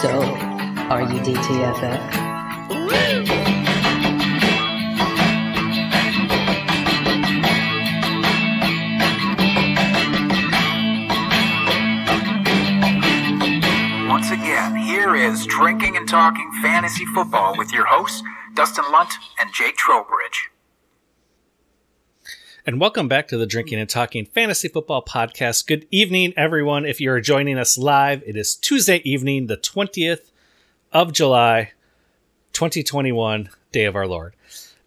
So, are you DTFF? Once again, here is Drinking and Talking Fantasy Football with your hosts, Dustin Lunt and Jake Trowbridge. And welcome back to the Drinking and Talking Fantasy Football Podcast. Good evening, everyone. If you are joining us live, it is Tuesday evening, the 20th of July, 2021, day of our Lord.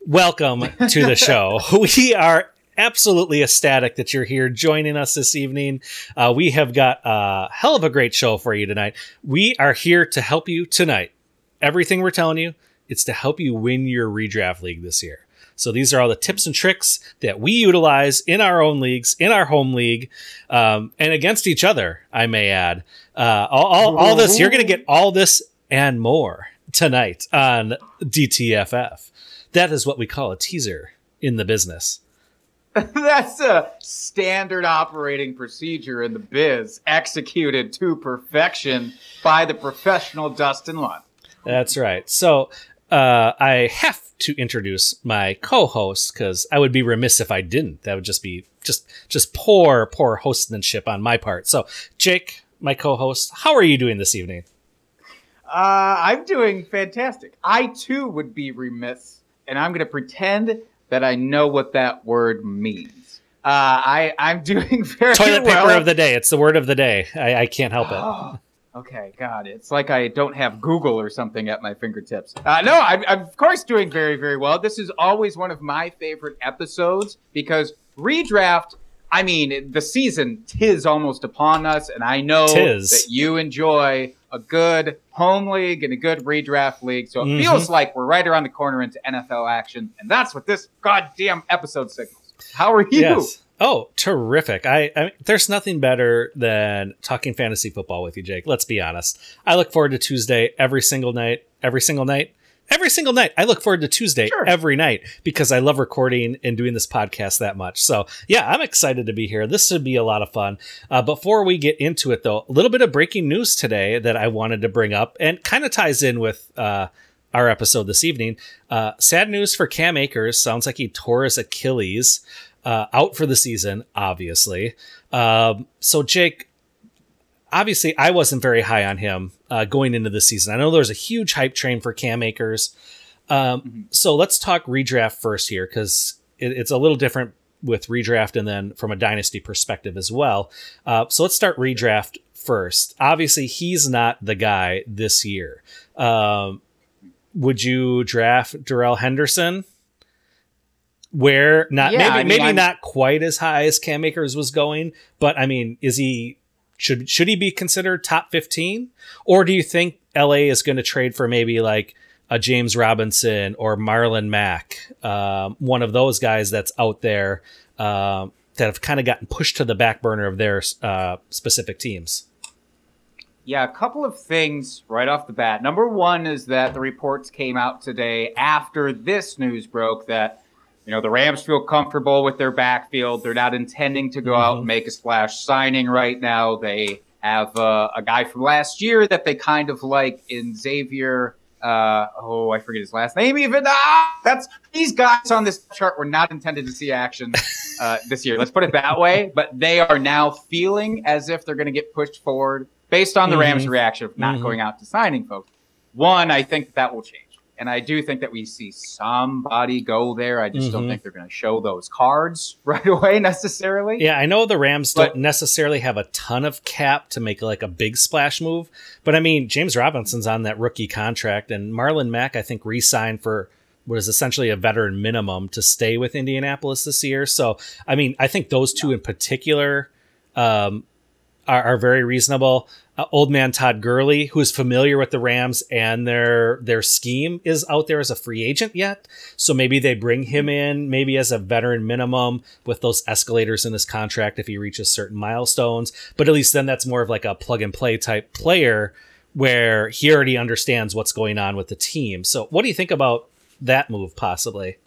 Welcome to the show. we are absolutely ecstatic that you're here joining us this evening. Uh, we have got a hell of a great show for you tonight. We are here to help you tonight. Everything we're telling you, it's to help you win your redraft league this year. So these are all the tips and tricks that we utilize in our own leagues, in our home league, um, and against each other. I may add, uh, all, all, all this. You're going to get all this and more tonight on DTFF. That is what we call a teaser in the business. That's a standard operating procedure in the biz, executed to perfection by the professional Dustin Lunt. That's right. So uh, I have to introduce my co-host because I would be remiss if I didn't. That would just be just just poor poor hostmanship on my part. So Jake, my co-host, how are you doing this evening? Uh, I'm doing fantastic. I too would be remiss, and I'm going to pretend that I know what that word means. Uh, I I'm doing very Toilet well. paper of the day. It's the word of the day. I, I can't help it. Okay, God, it's like I don't have Google or something at my fingertips. Uh, no, I'm, I'm of course doing very, very well. This is always one of my favorite episodes because redraft. I mean, the season tis almost upon us, and I know Tis. that you enjoy a good home league and a good redraft league. So it Mhm. feels like we're right around the corner into NFL action, and that's what this goddamn episode signals. How are you? Yes. Oh, terrific! I, I there's nothing better than talking fantasy football with you, Jake. Let's be honest. I look forward to Tuesday every single night. Every single night. Every single night. I look forward to Tuesday Sure. every night because I love recording and doing this podcast that much. So yeah, I'm excited to be here. This should be a lot of fun. Uh, before we get into it, though, a little bit of breaking news today that I wanted to bring up and kind of ties in with. Uh, our episode this evening. Uh, sad news for Cam Akers. Sounds like he tore his Achilles. Uh, out for the season, obviously. Um, so, Jake, obviously, I wasn't very high on him uh, going into the season. I know there's a huge hype train for Cam Akers. Um, So, let's talk redraft first here because it, it's a little different with redraft and then from a dynasty perspective as well. Uh, so, let's start redraft first. Obviously, he's not the guy this year. Um, would you draft Darrell Henderson? Where not Yeah, maybe I mean, maybe I'm- not quite as high as Cam Akers was going, but I mean, is he should should he be considered top fifteen, or do you think LA is going to trade for maybe like a James Robinson or Marlon Mack, um, one of those guys that's out there um, that have kind of gotten pushed to the back burner of their uh, specific teams? Yeah, a couple of things right off the bat. Number one is that the reports came out today after this news broke that you know the Rams feel comfortable with their backfield. They're not intending to go out and make a splash signing right now. They have uh, a guy from last year that they kind of like in Xavier. Uh, oh, I forget his last name. Even ah, that's these guys on this chart were not intended to see action uh, this year. Let's put it that way. But they are now feeling as if they're going to get pushed forward based on the Rams' Mhm. reaction of not Mhm. going out to signing folks. One, I think that will change. And I do think that we see somebody go there. I just don't Mhm. think they're going to show those cards right away necessarily. Yeah, I know the Rams But- don't necessarily have a ton of cap to make like a big splash move, but I mean James Robinson's on that rookie contract, and Marlon Mack I think re-signed for what is essentially a veteran minimum to stay with Indianapolis this year. So I mean I think those two in particular um, are, are very reasonable. Uh, old man Todd Gurley, who is familiar with the Rams and their their scheme, is out there as a free agent yet. So maybe they bring him in, maybe as a veteran minimum with those escalators in his contract if he reaches certain milestones. But at least then that's more of like a plug and play type player where he already understands what's going on with the team. So what do you think about that move possibly?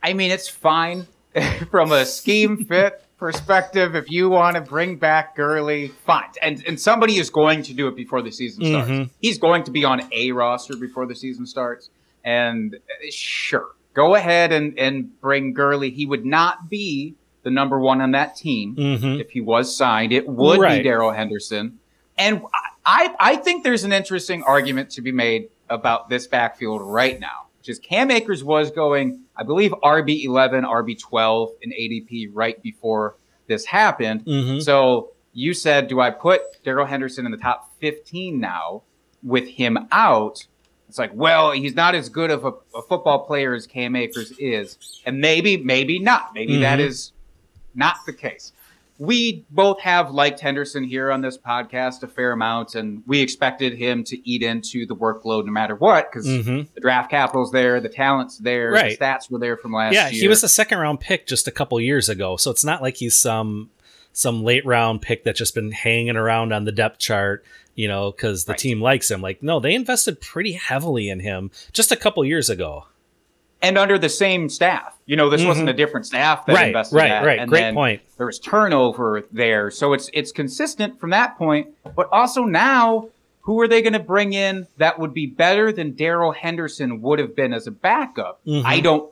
I mean, it's fine from a scheme fit. Perspective, if you want to bring back Gurley, fine. And and somebody is going to do it before the season starts. Mhm. He's going to be on a roster before the season starts. And uh, sure, go ahead and, and bring Gurley. He would not be the number one on that team Mhm. if he was signed. It would Right. be Darrell Henderson. And I, I think there's an interesting argument to be made about this backfield right now, is Cam Akers was going, I believe, RB11, RB12 in ADP right before this happened. Mhm. So you said, do I put Darrell Henderson in the top 15 now with him out? It's like, well, he's not as good of a, a football player as Cam Akers is. And maybe, maybe not. Maybe that Mhm. is not the case. We both have liked Henderson here on this podcast a fair amount, and we expected him to eat into the workload no matter what because Mhm. the draft capital's there, the talent's there, Right. the stats were there from last Yeah, year. he was a second round pick just a couple years ago, so it's not like he's some some late round pick that's just been hanging around on the depth chart, you know, because the Right. team likes him. Like, no, they invested pretty heavily in him just a couple years ago. And under the same staff. You know, this wasn't Mhm. a different staff that Right, invested right, that. right. And Great point. There was turnover there, so it's it's consistent from that point. But also now, who are they going to bring in that would be better than Darrell Henderson would have been as a backup? Mhm. I don't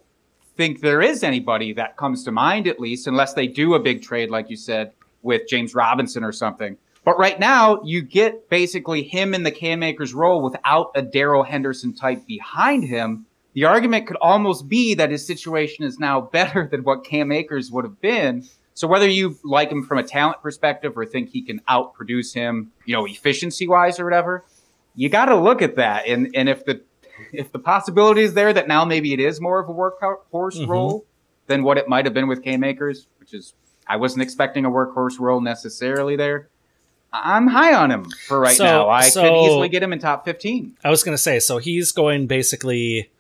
think there is anybody that comes to mind, at least, unless they do a big trade, like you said, with James Robinson or something. But right now, you get basically him in the Cam Akers role without a Darrell Henderson type behind him. The argument could almost be that his situation is now better than what Cam Akers would have been. So whether you like him from a talent perspective or think he can outproduce him, you know, efficiency wise or whatever, you got to look at that. And and if the if the possibility is there that now maybe it is more of a workhorse Mhm. role than what it might have been with Cam Akers, which is I wasn't expecting a workhorse role necessarily there. I'm high on him for right So- now. I so- could easily get him in top 15. I was going to say, so he's going basically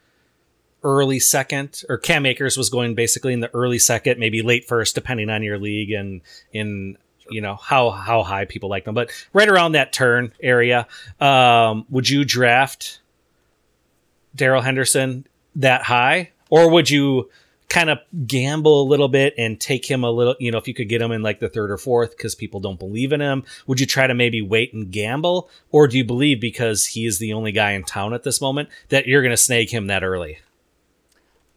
early second, or Cam Akers was going basically in the early second, maybe late first, depending on your league and in you know how how high people like them, but right around that turn area. Um, would you draft Darrell Henderson that high, or would you? kind of gamble a little bit and take him a little, you know, if you could get him in like the third or fourth because people don't believe in him, would you try to maybe wait and gamble? Or do you believe because he is the only guy in town at this moment that you're going to snag him that early?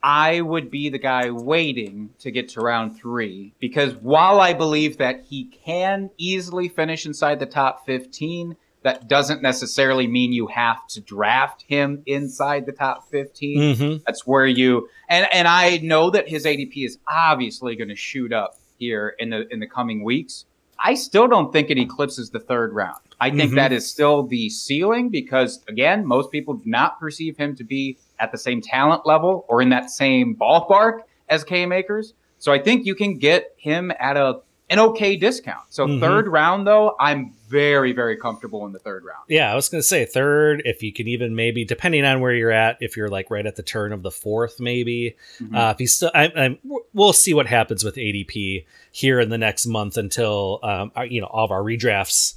I would be the guy waiting to get to round three because while I believe that he can easily finish inside the top 15, that doesn't necessarily mean you have to draft him inside the top 15. Mm-hmm. That's where you and and I know that his ADP is obviously going to shoot up here in the in the coming weeks. I still don't think it eclipses the third round. I think Mhm. that is still the ceiling because again, most people do not perceive him to be at the same talent level or in that same ballpark as Cam Akers. So I think you can get him at a an okay discount. So Mhm. third round though, I'm very very comfortable in the third round. Yeah, I was going to say third, if you can even maybe, depending on where you're at, if you're like right at the turn of the fourth, maybe. Mhm. Uh, if he's still, I, I'm, we'll see what happens with ADP here in the next month until um, our, you know all of our redrafts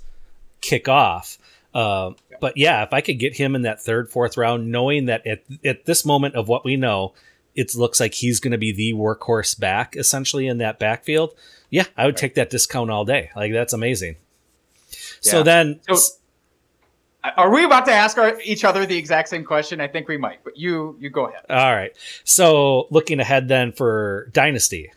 kick off. Um, but yeah, if I could get him in that third, fourth round, knowing that at at this moment of what we know, it looks like he's going to be the workhorse back essentially in that backfield. Yeah, I would take that discount all day. Like that's amazing. So then, So- Are we about to ask our, each other the exact same question? I think we might, but you you go ahead. All right. So looking ahead then for Dynasty,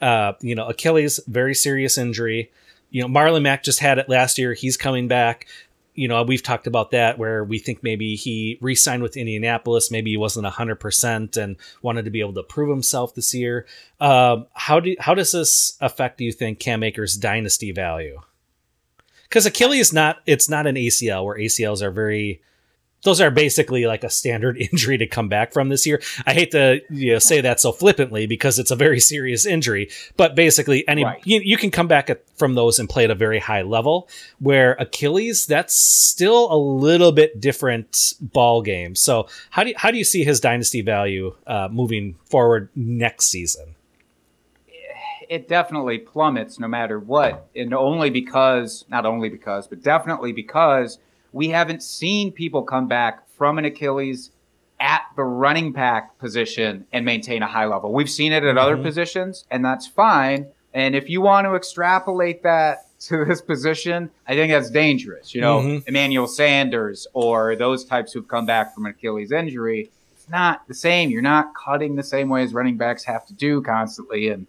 uh, you know, Achilles, very serious injury. You know, Marlon Mack just had it last year. He's coming back. You know, we've talked about that where we think maybe he re signed with Indianapolis. Maybe he wasn't 100% and wanted to be able to prove himself this year. Um, how, do, how does this affect, do you think, Cam Akers' dynasty value? Because Achilles not it's not an ACL where ACLs are very those are basically like a standard injury to come back from this year. I hate to you know, say that so flippantly because it's a very serious injury, but basically any Right. you, you can come back at, from those and play at a very high level. Where Achilles, that's still a little bit different ball game. So how do you, how do you see his dynasty value uh, moving forward next season? It definitely plummets no matter what, and only because, not only because, but definitely because we haven't seen people come back from an Achilles at the running back position and maintain a high level. We've seen it at other Mhm. positions, and that's fine. And if you want to extrapolate that to this position, I think that's dangerous. You know, Mhm. Emmanuel Sanders or those types who've come back from an Achilles injury, it's not the same. You're not cutting the same way as running backs have to do constantly. And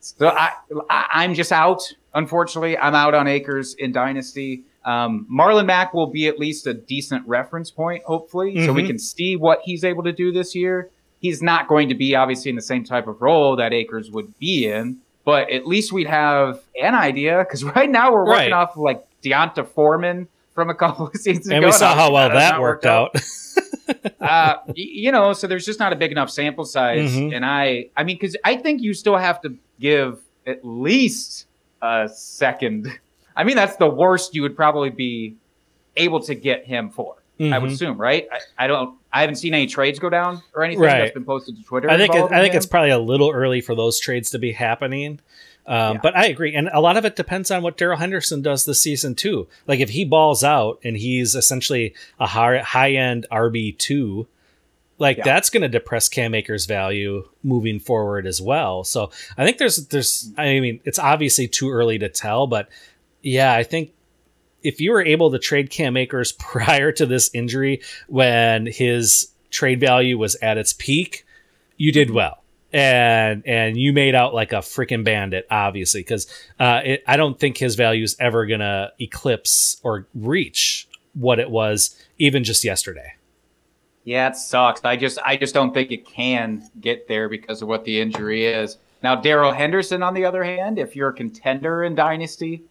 so I, I I'm just out. Unfortunately, I'm out on Akers in Dynasty. Um, Marlon Mack will be at least a decent reference point, hopefully, so we Mhm. can see what he's able to do this year. He's not going to be obviously in the same type of role that Akers would be in, but at least we'd have an idea because right now we're working Right. off of like D'Onta Foreman from a couple of seasons and ago. we saw how well that worked out. uh, you know, so there's just not a big enough sample size, Mhm. and I, I mean, because I think you still have to give at least a second. I mean, that's the worst you would probably be able to get him for. I would Mhm. assume, right? I, I don't. I haven't seen any trades go down or anything Right. that's been posted to Twitter. I think it, I think him. it's probably a little early for those trades to be happening. Um, Yeah. But I agree, and a lot of it depends on what Darrell Henderson does this season too. Like if he balls out and he's essentially a high high end RB two, like Yeah. that's going to depress Cam Akers' value moving forward as well. So I think there's there's I mean it's obviously too early to tell, but yeah, I think if you were able to trade Cam Akers prior to this injury when his trade value was at its peak, you did well. And and you made out like a freaking bandit, obviously, because uh, I don't think his value is ever gonna eclipse or reach what it was even just yesterday. Yeah, it sucks. I just I just don't think it can get there because of what the injury is. Now, Darrell Henderson, on the other hand, if you're a contender in Dynasty,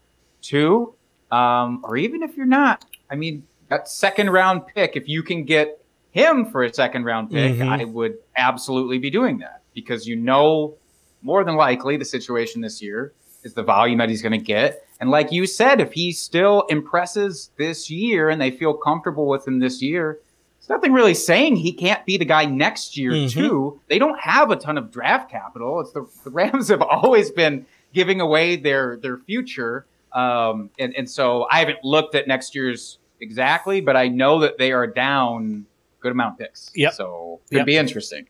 two, um, or even if you're not, I mean, that second round pick, if you can get him for a second round pick, Mhm. I would absolutely be doing that because you know more than likely the situation this year is the volume that he's going to get. And like you said, if he still impresses this year and they feel comfortable with him this year, there's nothing really saying he can't be the guy next year Mhm. too. They don't have a ton of draft capital. It's the, the Rams have always been giving away their their future, um, and and so I haven't looked at next year's exactly, but I know that they are down good amount of picks. Yep. So it'd Yep. be interesting.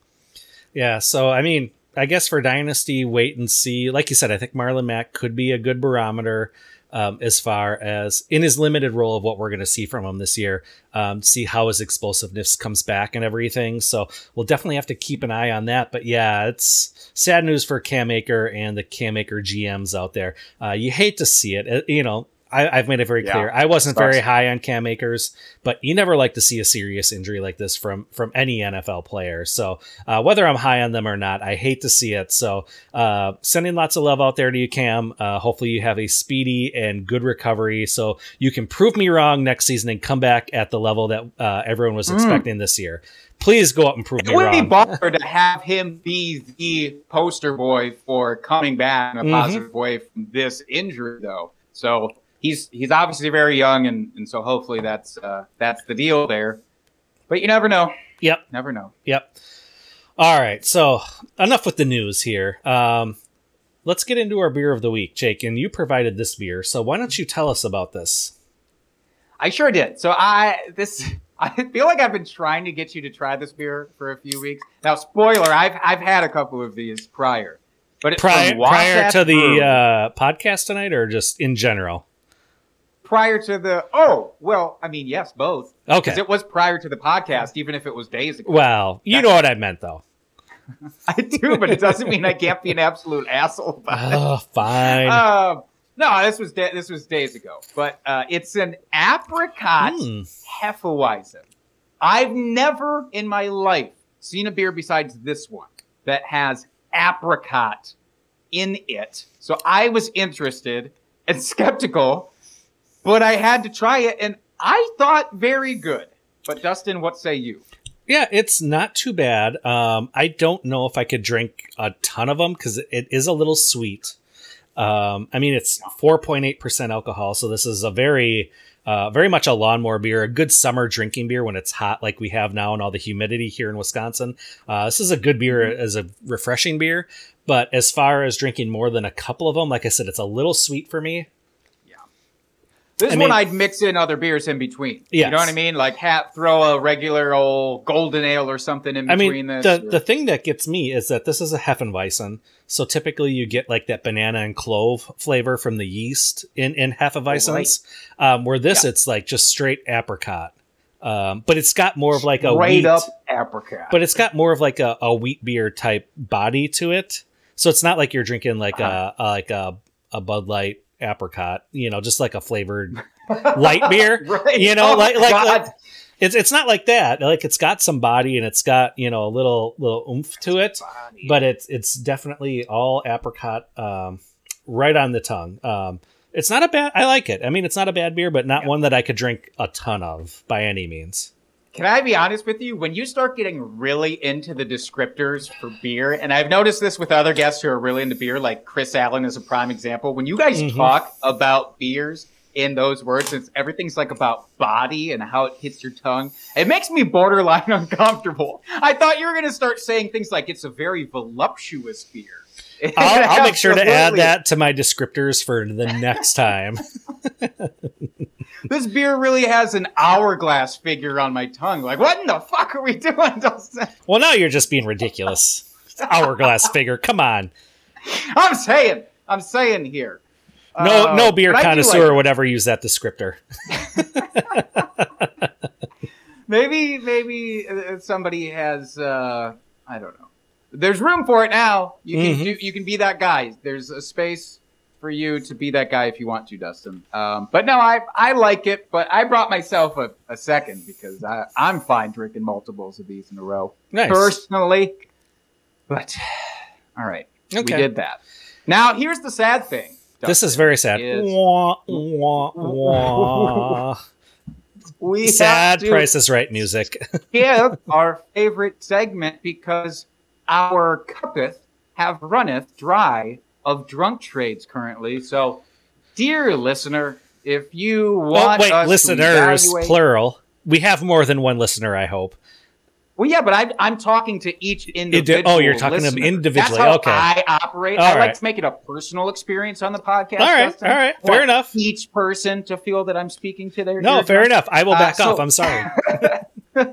Yeah, so I mean, I guess for Dynasty, wait and see. Like you said, I think Marlon Mack could be a good barometer um, as far as in his limited role of what we're going to see from him this year. Um, see how his explosiveness comes back and everything. So we'll definitely have to keep an eye on that. But yeah, it's sad news for Cam Akers and the Cam Akers GMs out there. Uh, you hate to see it. Uh, you know, I, I've made it very Yeah, clear. I wasn't very high on Cam Akers, but you never like to see a serious injury like this from from any NFL player. So uh, whether I'm high on them or not, I hate to see it. So uh, sending lots of love out there to you, Cam. Uh, hopefully you have a speedy and good recovery, so you can prove me wrong next season and come back at the level that uh, everyone was expecting this year. Please go up and prove It me would be wrong. baller to have him be the poster boy for coming back in a Mhm. positive way from this injury, though. So he's he's obviously very young, and, and so hopefully that's uh, that's the deal there. But you never know. Yep. Never know. Yep. All right. So enough with the news here. Um, let's get into our beer of the week, Jake. And you provided this beer, so why don't you tell us about this? I sure did. So I this I feel like I've been trying to get you to try this beer for a few weeks. Now, spoiler, I've I've had a couple of these prior, but it's Prior, prior to the uh, podcast tonight, or just in general? Prior to the oh well, I mean yes, both. Okay. Because it was prior to the podcast, even if it was days ago. Well, you know what I meant, though. I do, but it doesn't mean I can't be an absolute asshole about it. Oh, fine. Um, no, this was da- this was days ago, but uh, it's an apricot Hmm. Hefeweizen. I've never in my life seen a beer besides this one that has apricot in it. So I was interested and skeptical, but I had to try it, and I thought very good. But Dustin, what say you? Yeah, it's not too bad. Um, I don't know if I could drink a ton of them because it is a little sweet. Um, I mean, it's 4.8% alcohol, so this is a very, uh, very much a lawnmower beer, a good summer drinking beer when it's hot like we have now and all the humidity here in Wisconsin. Uh, this is a good beer as a refreshing beer, but as far as drinking more than a couple of them, like I said, it's a little sweet for me. This I is mean- when I'd mix in other beers in between. Yes. You know what I mean? Like hat, throw a regular old golden ale or something in between I mean, this. the or- the thing that gets me is that this is a Hefeweizen, so typically you get like that banana and clove flavor from the yeast in in Hefeweizens. Um, where this, Yeah. it's like just straight apricot, um, but it's got more of like a Straight wheat, up apricot. but it's got more of like a, a wheat beer type body to it. So it's not like you're drinking like Uh-huh. a, a like a a Bud Light apricot, you know, just like a flavored light beer. right. You know, Oh, like like, like it's it's not like that. Like it's got some body and it's got you know a little little oomph to it, but it's it's definitely all apricot, um, right on the tongue. Um, it's not a bad. I like it. I mean, it's not a bad beer, but not one that I could drink a ton of by any means. Can I be honest with you? When you start getting really into the descriptors for beer, and I've noticed this with other guests who are really into beer, like Chris Allen is a prime example. When you guys Mhm. talk about beers in those words, it's everything's like about body and how it hits your tongue. It makes me borderline uncomfortable. I thought you were going to start saying things like it's a very voluptuous beer. I'll, I'll make sure to add that to my descriptors for the next time. This beer really has an hourglass figure on my tongue. Like, what in the fuck are we doing, Dustin? well, now you're just being ridiculous. Hourglass figure. Come on. I'm saying, I'm saying here. No, Uh, no beer but I do connoisseur like- would ever use that descriptor. maybe, maybe uh, somebody has. Uh, I don't know. There's room for it now. You can Mhm. do, you can be that guy. There's a space for you to be that guy if you want to, Dustin. Um, but no, I I like it. But I brought myself a, a second because I I'm fine drinking multiples of these in a row Nice. personally. But all right, we did that. Now here's the sad thing. This is very sad. Is- Wah, wah, wah. we sad to Price is Right music. give our favorite segment because our cuppeth have runneth dry of drunk trades currently. So, dear listener, if you oh, want wait, listeners, evaluate- plural. We have more than one listener, I hope. well, yeah, but I, I'm talking to each individual. oh, you're talking to them listener. individually. That's how Okay. I operate. All I right. like to make it a personal experience on the podcast. All right, Dustin. all right, fair enough. Each person to feel that I'm speaking to their No, fair enough. I will Uh, back so- off. I'm sorry.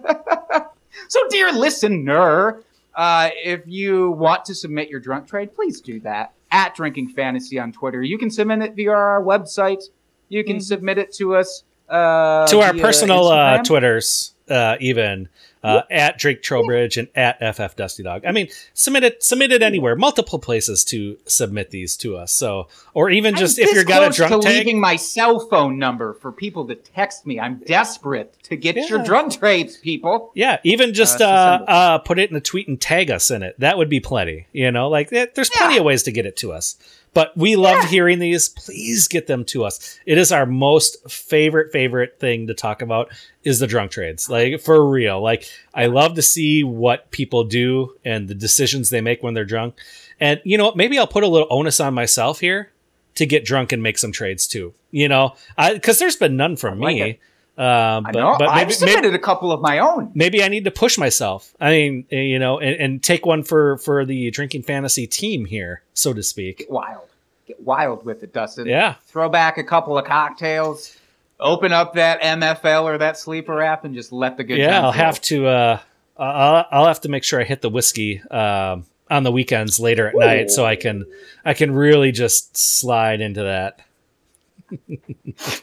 So, dear listener, uh, if you want to submit your drunk trade, please do that at Drinking Fantasy on Twitter. You can submit it via our website. You can submit it to us uh, to our personal uh, Twitters, uh, even uh, at Drake Trowbridge and at FF Dusty Dog. I mean, submit it, submit it anywhere, multiple places to submit these to us. So, or even just I'm if you're got a drunk to tag, leaving my cell phone number for people to text me. I'm desperate to get your Yeah. drunk trades, people. yeah, even just Uh, uh, uh, put it in a tweet and tag us in it. That would be plenty. You know, like there's plenty Yeah. of ways to get it to us. But we love hearing these. Please get them to us. It is our most favorite favorite thing to talk about is the drunk trades. Like for real. Like I love to see what people do and the decisions they make when they're drunk. And you know, maybe I'll put a little onus on myself here to get drunk and make some trades too. You know, because there's been none from like me. it. Um, I but, know. but I've maybe, submitted maybe, a couple of my own. maybe I need to push myself. I mean, you know, and, and take one for for the drinking fantasy team here, so to speak. Get wild. Get wild with it, Dustin. Yeah. throw back a couple of cocktails, open up that MFL or that sleeper app, and just let the good. yeah, I'll have to. Uh, I'll, I'll have to make sure I hit the whiskey um, on the weekends later at night, so I can I can really just slide into that.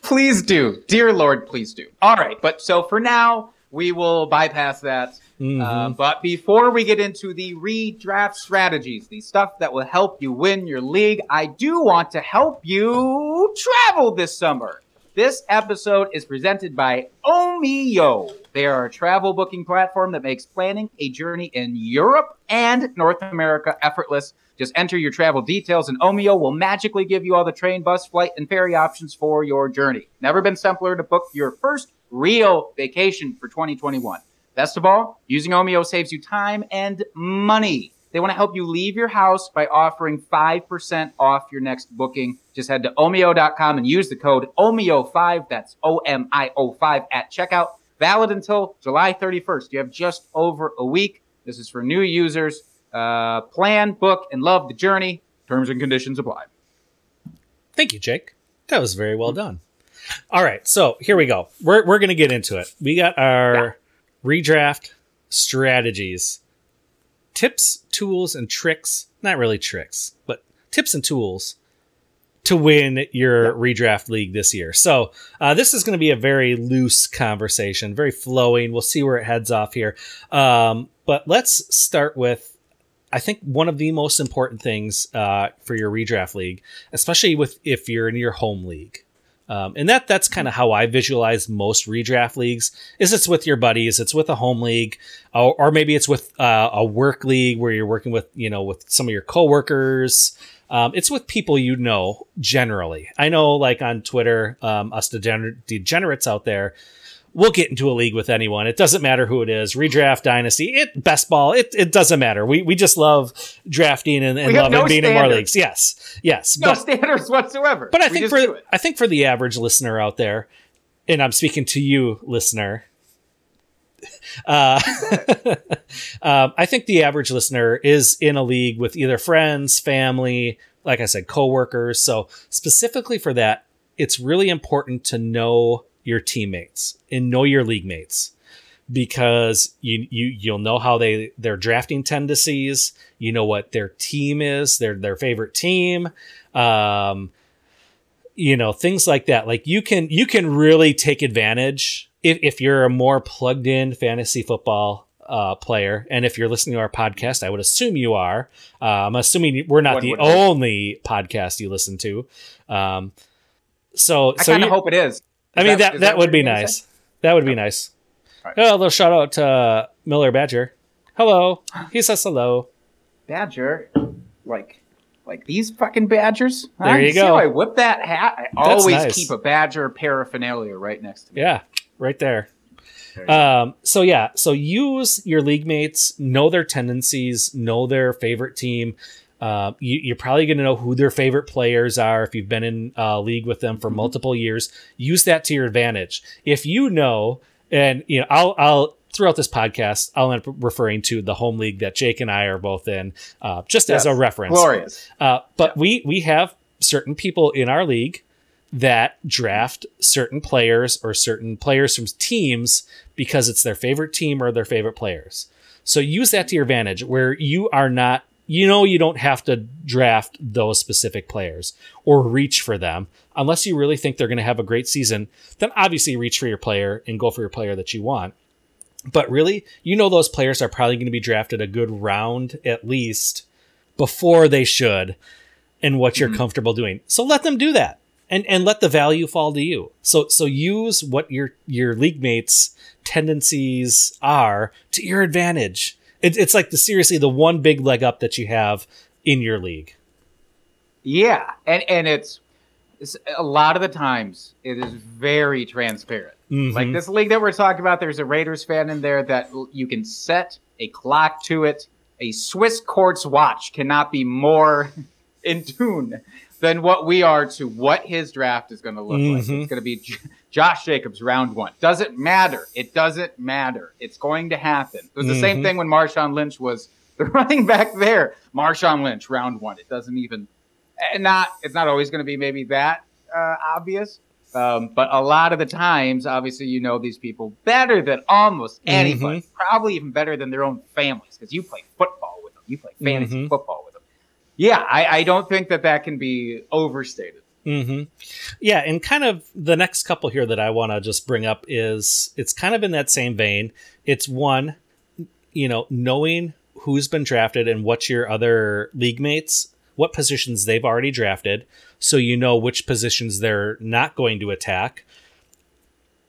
Please do, dear Lord, please do. All right, but so for now, we will bypass that. Mhm. Uh, but before we get into the redraft strategies, the stuff that will help you win your league, I do want to help you travel this summer. This episode is presented by Omio. They are a travel booking platform that makes planning a journey in Europe and North America effortless. Just enter your travel details, and Omio will magically give you all the train, bus, flight, and ferry options for your journey. Never been simpler to book your first real vacation for 2021. Best of all, using Omio saves you time and money. They want to help you leave your house by offering 5% off your next booking. Just head to omio.com and use the code OMIO5, that's O M I O 5 at checkout. Valid until July 31st. You have just over a week. This is for new users. Uh, plan, book, and love the journey. Terms and conditions apply. Thank you, Jake. That was very well done. All right, so here we go. We're we're gonna get into it. We got our redraft strategies, tips, tools, and tricks. Not really tricks, but tips and tools to win your redraft league this year. So uh, this is going to be a very loose conversation, very flowing. We'll see where it heads off here. Um, but let's start with, I think one of the most important things uh, for your redraft league, especially with if you're in your home league. Um, and that that's kind of how I visualize most redraft leagues. Is it's with your buddies, it's with a home league, or, or maybe it's with uh, a work league where you're working with you know with some of your coworkers. Um, it's with people you know generally. I know, like on Twitter, um, us degener- degenerates out there, we'll get into a league with anyone. It doesn't matter who it is. Redraft, dynasty, it best ball. It, it doesn't matter. We we just love drafting and, and loving no being in more leagues. Yes, yes. No but standards whatsoever. but I We think for. I think for the average listener out there, and I'm speaking to you, listener. Uh, um, I think the average listener is in a league with either friends, family, like I said, coworkers. So specifically for that, it's really important to know your teammates and know your league mates because you you you'll know how they their drafting tendencies. You know what their team is, their their favorite team. Um, you know things like that like you can you can really take advantage if, if you're a more plugged in fantasy football uh, player and if you're listening to our podcast i would assume you are uh, i'm assuming we're not One the only podcast you listen to um, so I so kind of hope it is. I mean that that, what would be nice that would be nice Right. oh, a little shout out to uh, miller badger hello he says hello Badger, like like these fucking badgers. There you See go. how I whip that hat. I That's always nice. keep a badger paraphernalia right next to me. Yeah, right there. There. Um, so yeah, so use your league mates, know their tendencies, know their favorite team. Uh, you, you're probably going to know who their favorite players are if you've been in a league with them for Mm-hmm. multiple years. Use that to your advantage. If you know, and you know, I'll I'll throughout this podcast, I'll end up referring to the home league that Jake and I are both in, uh, just as a reference. Glorious. Uh, but we we have certain people in our league that draft certain players or certain players from teams because it's their favorite team or their favorite players. So use that to your advantage where you are not you know you don't have to draft those specific players or reach for them unless you really think they're going to have a great season then obviously reach for your player and go for your player that you want but really you know those players are probably going to be drafted a good round at least before they should and what you're mm-hmm. comfortable doing. So let them do that. And and let the value fall to you. So so use what your your league mates tendencies are to your advantage. It, it's like the seriously the one big leg up that you have in your league. Yeah, and and it's, it's a lot of the times it is very transparent. Mhm. Like this league that we're talking about, there's a Raiders fan in there that you can set a clock to it. A Swiss quartz watch cannot be more in tune than what we are to what his draft is going to look like. Mhm. It's going to be Josh Jacobs round one. Doesn't matter. It doesn't matter. It's going to happen. It was the same Mhm. thing when Marshawn Lynch was the running back there. Marshawn Lynch round one. It doesn't even and not it's not always going to be maybe that uh, obvious um, but a lot of the times obviously you know these people better than almost anybody probably even better than their own families because you play football with them you play fantasy Mhm. football with them yeah I, I don't think that that can be overstated hmm Yeah, and kind of the next couple here that I want to just bring up is it's kind of in that same vein. It's one, you know, knowing who's been drafted and what your other league mates, what positions they've already drafted, so you know which positions they're not going to attack.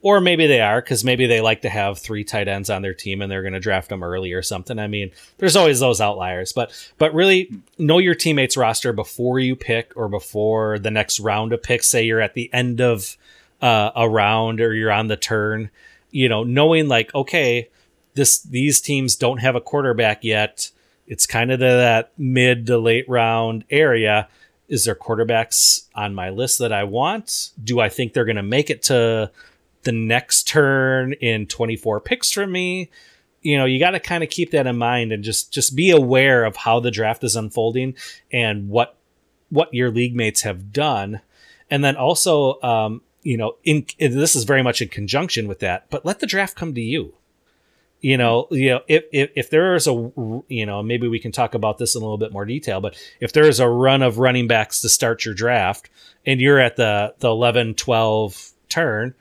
Or maybe they are because maybe they like to have three tight ends on their team and they're going to draft them early or something. I mean, there's always those outliers, but but really know your teammates roster before you pick or before the next round of picks. Say you're at the end of uh, a round or you're on the turn. You know, knowing like okay, this these teams don't have a quarterback yet. It's kind of that mid to late round area. Is there quarterbacks on my list that I want? Do I think they're going to make it to the next turn in 24 picks from me? You know, you got to kind of keep that in mind and just just be aware of how the draft is unfolding and what what your league mates have done. And then also um, you know, in this is very much in conjunction with that, but let the draft come to you. You know, you know, if, if if there is a, you know, maybe we can talk about this in a little bit more detail. But if there is a run of running backs to start your draft, and you're at the the 11, 12 turn,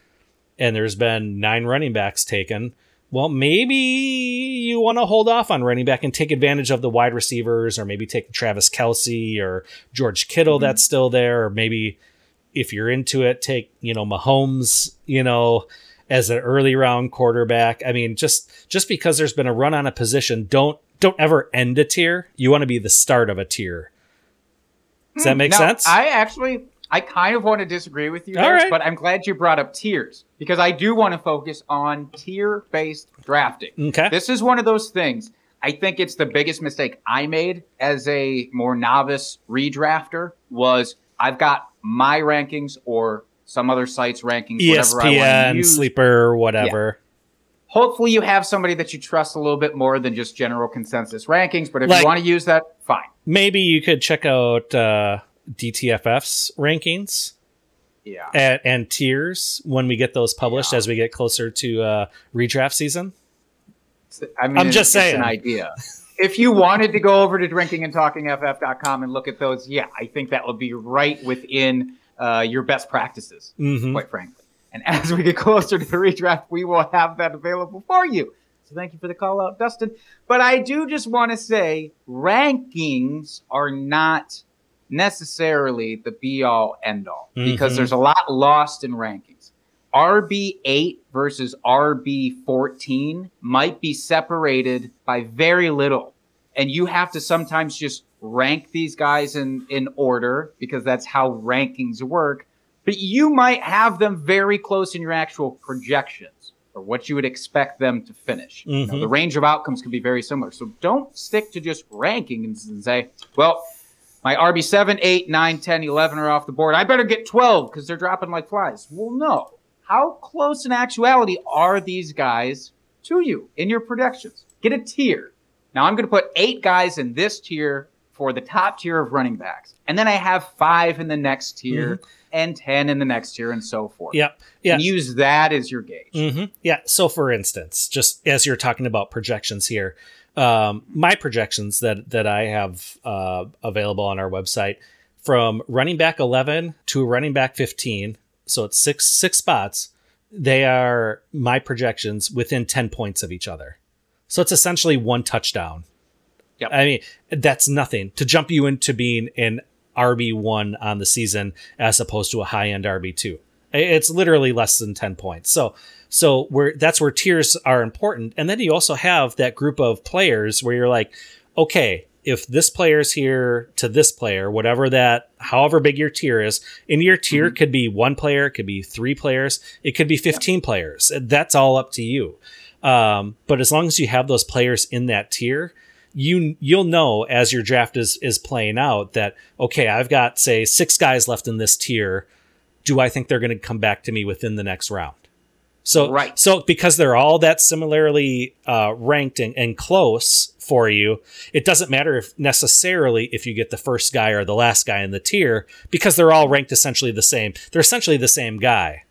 and there's been nine running backs taken, well, maybe you want to hold off on running back and take advantage of the wide receivers, or maybe take Travis Kelce or George Kittle mm-hmm. that's still there, or maybe if you're into it, take you know Mahomes, you know, as an early round quarterback. I mean, just just because there's been a run on a position, don't don't ever end a tier. You want to be the start of a tier. Does that hmm. make now, sense? I actually I kind of want to disagree with you there, but I'm glad you brought up tiers because I do want to focus on tier based drafting. Okay. This is one of those things. I think it's the biggest mistake I made as a more novice redrafter was I've got my rankings or some other site's rankings, ESPN, whatever I want to use. sleeper, whatever. Yeah. Hopefully, you have somebody that you trust a little bit more than just general consensus rankings. But if like, you want to use that, fine. Maybe you could check out uh, DTFF's rankings. Yeah. And, and, tiers when we get those published yeah. as we get closer to uh, redraft season. I mean, I'm just saying an idea. if you wanted to go over to drinkingandtalkingff.com and look at those, yeah, I think that would be right within uh, your best practices, mm-hmm. quite frankly. And as we get closer to the redraft, we will have that available for you. So thank you for the call out, Dustin. But I do just want to say rankings are not necessarily the be all end all mm-hmm. because there's a lot lost in rankings. RB8 versus RB14 might be separated by very little. And you have to sometimes just rank these guys in, in order because that's how rankings work. But you might have them very close in your actual projections or what you would expect them to finish. Mm-hmm. You know, the mm-hmm. range of outcomes can be very similar. So don't stick to just rankings and say, well, my RB 7, 8, 9, 10, 11 are off the board. I better get 12 because they're dropping like flies. Well, no. How close in actuality are these guys to you in your predictions? Get a tier. Now I'm going to put eight guys in this tier for the top tier of running backs. And then I have five in the next tier mm-hmm. and 10 in the next tier and so forth. Yeah. Yeah. And use that as your gauge. Mm-hmm. Yeah. So for instance, just as you're talking about projections here, um, my projections that that I have uh, available on our website from running back 11 to running back 15, so it's six six spots. They are my projections within 10 points of each other. So it's essentially one touchdown. Yep. I mean, that's nothing to jump you into being an RB1 on the season as opposed to a high end RB2. It's literally less than 10 points. So so where that's where tiers are important. And then you also have that group of players where you're like, okay, if this player's here to this player, whatever that, however big your tier is, in your tier mm-hmm. could be one player, it could be three players, it could be 15 yeah. players. That's all up to you. Um, but as long as you have those players in that tier, you you'll know as your draft is is playing out that okay, I've got say six guys left in this tier. Do I think they're going to come back to me within the next round? So right. So because they're all that similarly uh, ranked and, and close for you, it doesn't matter if necessarily if you get the first guy or the last guy in the tier because they're all ranked essentially the same. They're essentially the same guy,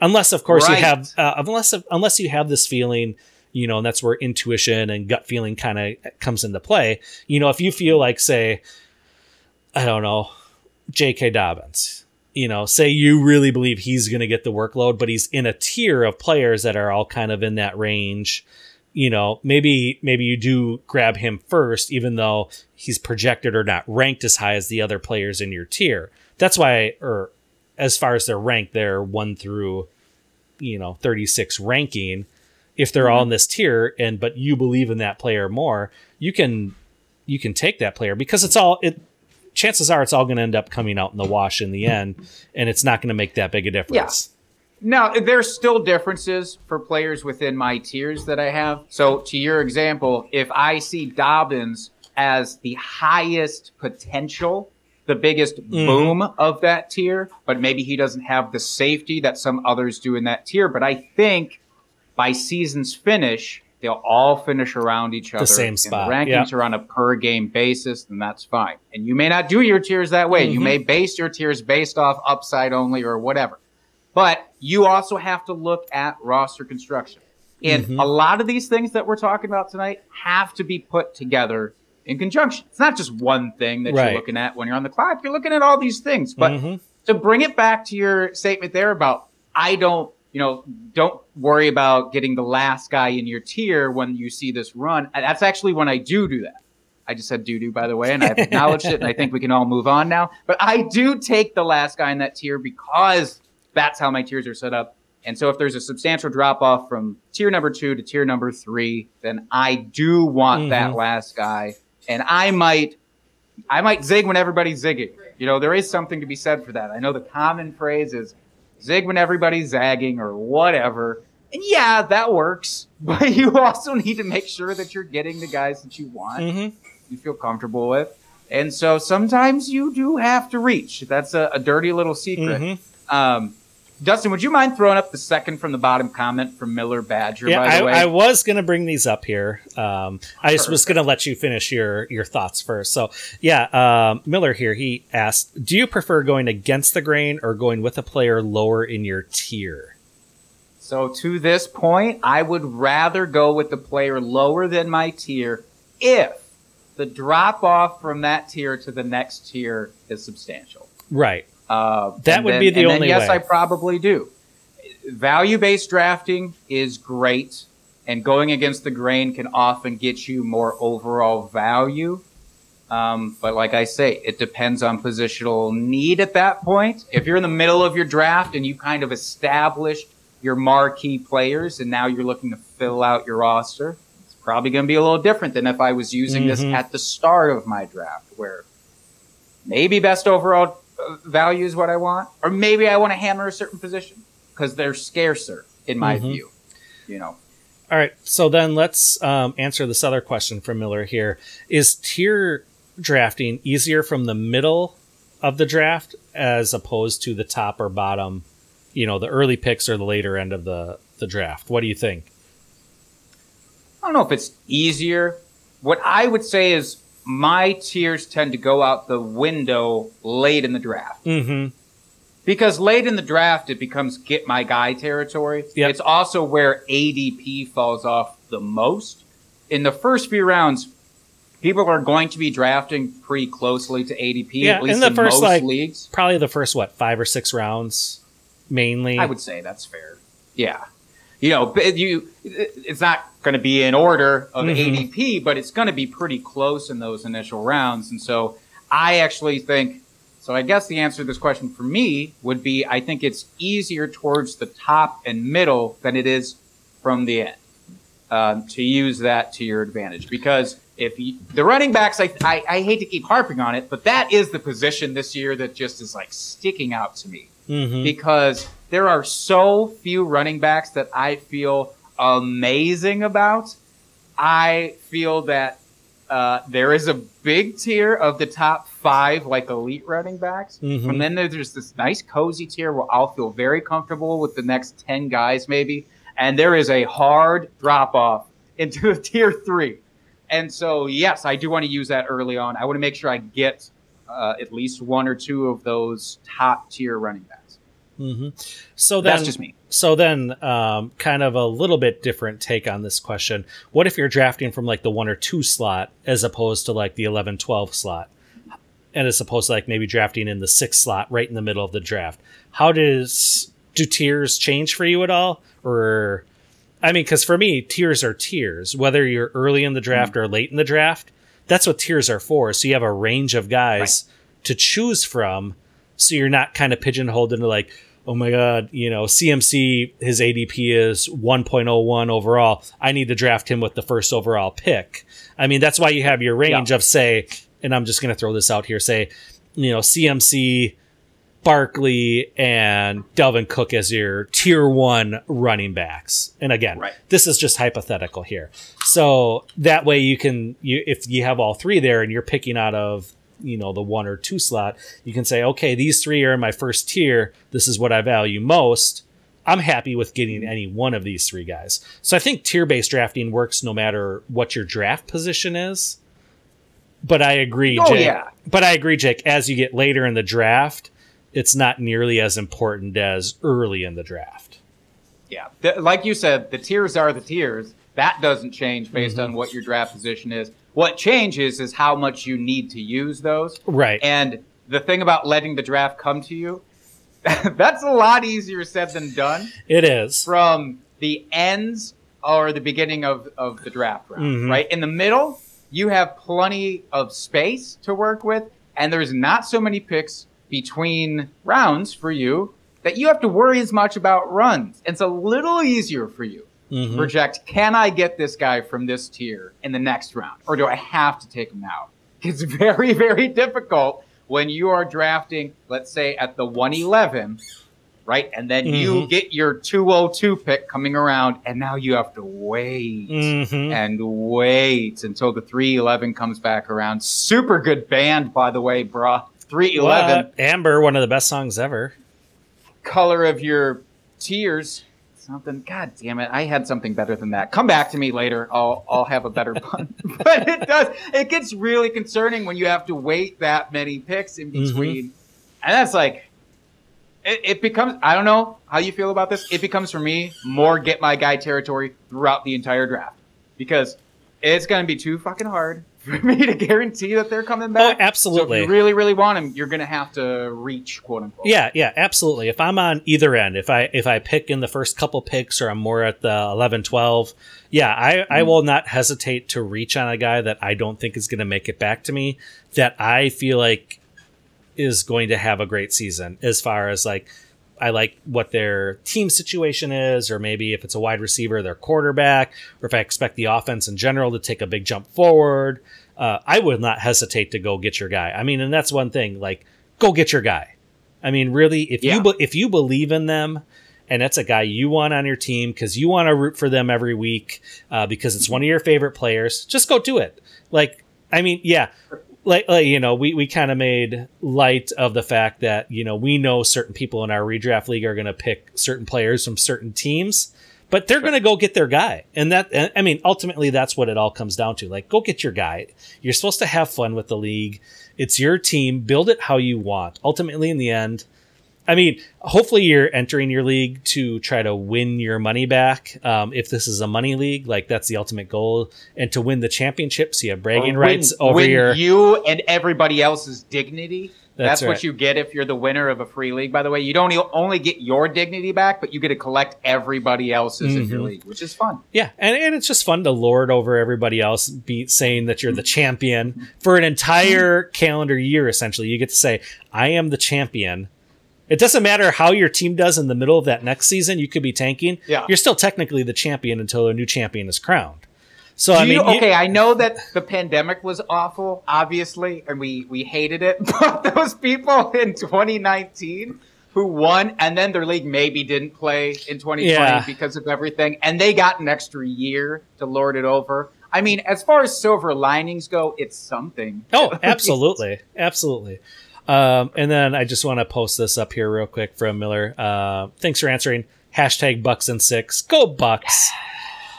unless of course right. you have uh, unless unless you have this feeling. You know, and that's where intuition and gut feeling kind of comes into play. You know, if you feel like, say, I don't know, J.K. Dobbins you know, say you really believe he's going to get the workload, but he's in a tier of players that are all kind of in that range. You know, maybe maybe you do grab him first, even though he's projected or not ranked as high as the other players in your tier. That's why, or as far as they're ranked, they're one through, you know, thirty six ranking. If they're mm-hmm. all in this tier, and but you believe in that player more, you can you can take that player because it's all it chances are it's all going to end up coming out in the wash in the end, and it's not going to make that big a difference. Yeah. Now, there's still differences for players within my tiers that I have. So, to your example, if I see Dobbins as the highest potential, the biggest mm-hmm. boom of that tier, but maybe he doesn't have the safety that some others do in that tier. But I think by season's finish, They'll all finish around each other. The same spot. the rankings yep. are on a per game basis, and that's fine. And you may not do your tiers that way. Mm-hmm. You may base your tiers based off upside only or whatever. But you also have to look at roster construction. And Mhm. a lot of these things that we're talking about tonight have to be put together in conjunction. It's not just one thing that Right. you're looking at when you're on the clock. You're looking at all these things. But Mhm. to bring it back to your statement there about I don't, you know, don't worry about getting the last guy in your tier when you see this run. That's actually when I do do that. I just said doo doo, by the way, and I've acknowledged it, and I think we can all move on now. But I do take the last guy in that tier because that's how my tiers are set up. And so if there's a substantial drop off from tier number two to tier number three, then I do want that Mhm. last guy. And I might I might zig when everybody's zigging. You know, there is something to be said for that. I know the common phrase is zig when everybody's zagging or whatever. And yeah, that works. But you also need to make sure that you're getting the guys that you want, Mhm. you feel comfortable with. And so sometimes you do have to reach. That's a, a dirty little secret. Mhm. Um, Dustin, would you mind throwing up the second from the bottom comment from Miller Badger, Yeah, by the way? I, I was gonna bring these up here. Um, I just was gonna let you finish your your thoughts first. So yeah, um, Miller here. He asked, "Do you prefer going against the grain or going with a player lower in your tier?" So to this point, I would rather go with the player lower than my tier if the drop off from that tier to the next tier is substantial. Right. Uh, That would then- be the and then only yes, way. I probably do. Value based drafting is great, and going against the grain can often get you more overall value. Um, but like I say, it depends on positional need at that point. If you're in the middle of your draft and you kind of established your marquee players, and now you're looking to fill out your roster, it's probably going to be a little different than if I was using this Mhm. at the start of my draft, where maybe best overall value is what I want, or maybe I want to hammer a certain position because they're scarcer in my Mhm. view. You know, All right. So then let's um, answer this other question from Miller here. Is tier drafting easier from the middle of the draft as opposed to the top or bottom? You know, the early picks or the later end of the the draft. What do you think? I don't know if it's easier. What I would say is my tiers tend to go out the window late in the draft. Mm-hmm. Because late in the draft, it becomes get my guy territory. Yep. It's also where ADP falls off the most. In the first few rounds, people are going to be drafting pretty closely to ADP, Yeah, at least in the in first, most like, leagues. Probably the first what five or six rounds, mainly. I would say that's fair. Yeah. You know, you it's not going to be in order of Mhm. ADP, but it's going to be pretty close in those initial rounds. And so I actually think so I guess the answer to this question for me would be I think it's easier towards the top and middle than it is from the end. Um, to use that to your advantage because if you, the running backs, I, I, I hate to keep harping on it, but that is the position this year that just is like sticking out to me Mhm. because there are so few running backs that I feel amazing about. I feel that uh, there is a big tier of the top five, like elite running backs. Mhm. And then there's this nice cozy tier where I'll feel very comfortable with the next 10 guys, maybe. And there is a hard drop off into a tier three. And so, yes, I do want to use that early on. I want to make sure I get uh, at least one or two of those top tier running backs. Hmm So then, That's just me. So then, um, kind of a little bit different take on this question. What if you're drafting from like the one or two slot as opposed to like the 11, 12 slot? And as opposed to like maybe drafting in the six slot right in the middle of the draft. How does, do tiers change for you at all? Or, I mean, because for me, tiers are tiers, whether you're early in the draft or late in the draft. That's what tiers are for. So you have a range of guys to choose from. So you're not kind of pigeonholed into like, oh my god, you know, CMC his ADP is 1.01 overall. I need to draft him with the first overall pick. I mean, that's why you have your range of say, and I'm just going to throw this out here, say, you know, CMC, Barkley, and Dalvin Cook as your tier one running backs. And again, Right. this is just hypothetical here. So that way you can, you if you have all three there and you're picking out of you know the one or two slot you can say okay these three are in my first tier this is what i value most i'm happy with getting any one of these three guys so i think tier based drafting works no matter what your draft position is but i agree Oh, jake yeah. but i agree jake as you get later in the draft it's not nearly as important as early in the draft. Yeah, the, like you said, the tiers are the tiers. That doesn't change based on mm-hmm. what your draft position is. What changes is how much you need to use those. Right. And the thing about letting the draft come to you, that's a lot easier said than done it is. from the ends or the beginning of, of the draft round, Mhm. right? In the middle, you have plenty of space to work with, and there's not so many picks between rounds for you that you have to worry as much about runs. It's a little easier for you Mhm. project can I get this guy from this tier in the next round, or do I have to take him out? It's very, very difficult when you are drafting, let's say at the 111, right? And then you Mhm. get your 202 pick coming around, and now you have to wait Mhm. and wait until the 311 comes back around. Super good band, by the way, bruh. 311 What? Amber, one of the best songs ever. color of your tiers. Something. God damn it! I had something better than that. Come back to me later. I'll I'll have a better pun. but it does. It gets really concerning when you have to wait that many picks in mm-hmm. between, and that's like. It, it becomes. I don't know how you feel about this. It becomes for me more get my guy territory throughout the entire draft because it's going to be too fucking hard for me to guarantee that they're coming back. Oh, back. So if absolutely. you really, really want him, you're going to have to reach, quote unquote. Yeah, yeah, absolutely. If I'm on either end, if I if I pick in the first couple picks or I'm more at the 11 12, yeah, I I mm-hmm. will not hesitate to reach on a guy that I don't think is going to make it back to me that I feel like is going to have a great season as far as like I like what their team situation is, or maybe if it's a wide receiver, their quarterback, or if I expect the offense in general to take a big jump forward. Uh, I would not hesitate to go get your guy. I mean, and that's one thing. Like, go get your guy. I mean, really, if Yeah. you be- if you believe in them, and that's a guy you want on your team because you want to root for them every week uh, because it's one of your favorite players, just go do it. Like, I mean, yeah, like, like you know, we we kind of made light of the fact that you know we know certain people in our redraft league are going to pick certain players from certain teams. But they're going to go get their guy. And that, I mean, ultimately, that's what it all comes down to. Like, go get your guy. You're supposed to have fun with the league. It's your team. Build it how you want. Ultimately, in the end, I mean, hopefully you're entering your league to try to win your money back. Um, if this is a money league, like that's the ultimate goal, and to win the championship, so you have bragging Or rights over win your. you and everybody else's dignity. That's That's, what you get if you're the winner of a free league. By the way, you don't only get your dignity back, but you get to collect everybody else's in your Mhm. league, which is fun. Yeah, and, and it's just fun to lord over everybody else, be saying that you're the champion for an entire calendar year. Essentially, you get to say, "I am the champion." It doesn't matter how your team does in the middle of that next season. You could be tanking. Yeah. you're still technically the champion until a new champion is crowned. So Do I mean, you- you- okay, I know that the pandemic was awful, obviously, and we we hated it. But those people in 2019 who won, and then their league maybe didn't play in 2020 Yeah. because of everything, and they got an extra year to lord it over. I mean, as far as silver linings go, it's something. Oh, absolutely, absolutely. Um, and then I just want to post this up here real quick from Miller. Uh, thanks for answering. Hashtag Bucks and six. Go Bucks.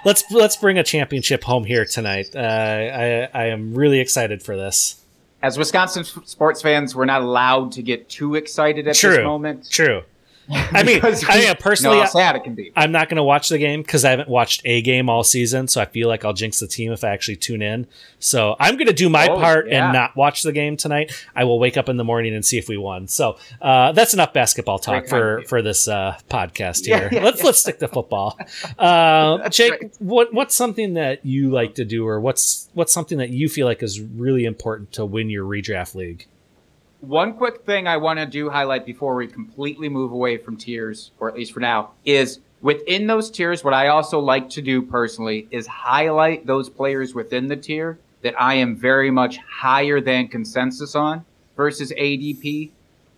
Let's let's bring a championship home here tonight. Uh, I I am really excited for this. As Wisconsin sports fans, we're not allowed to get too excited at True. this moment. True. I mean, I mean, personally, how sad it can be. I'm not going to watch the game because I haven't watched a game all season. So I feel like I'll jinx the team if I actually tune in. So I'm going to do my Oh, part yeah. and not watch the game tonight. I will wake up in the morning and see if we won. So uh, that's enough basketball talk for for this uh, podcast here. yeah, let's yeah. let's stick to football. Uh, Jake, right. what what's something that you like to do, or what's what's something that you feel like is really important to win your redraft league? One quick thing I want to do highlight before we completely move away from tiers, or at least for now, is within those tiers, what I also like to do personally is highlight those players within the tier that I am very much higher than consensus on versus ADP,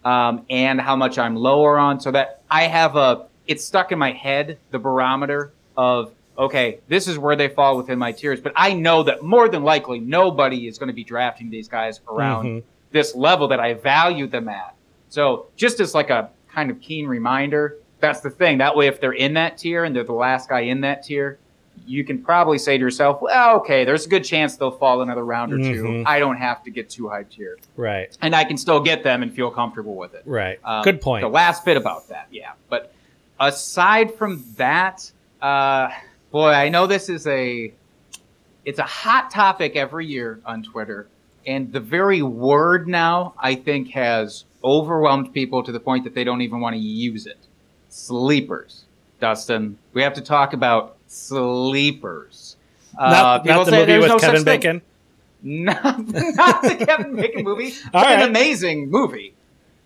um, and how much I'm lower on, so that I have a it's stuck in my head the barometer of okay, this is where they fall within my tiers, but I know that more than likely nobody is going to be drafting these guys around Mhm. This level that I value them at. So just as like a kind of keen reminder, that's the thing. That way, if they're in that tier and they're the last guy in that tier, you can probably say to yourself, well, okay, there's a good chance they'll fall another round or 2 Mhm. I don't have to get too hyped here. Right. And I can still get them and feel comfortable with it. Right. Um, Good point. The last bit about that, yeah. But aside from that, uh, boy, I know this is a it's a hot topic every year on Twitter, and the very word now I think has overwhelmed people to the point that they don't even want to use it. Sleepers, Dustin. We have to talk about sleepers. Uh, not, people not the movie with no Kevin thing. Bacon. Not, not the Kevin Bacon movie. All right. An amazing movie.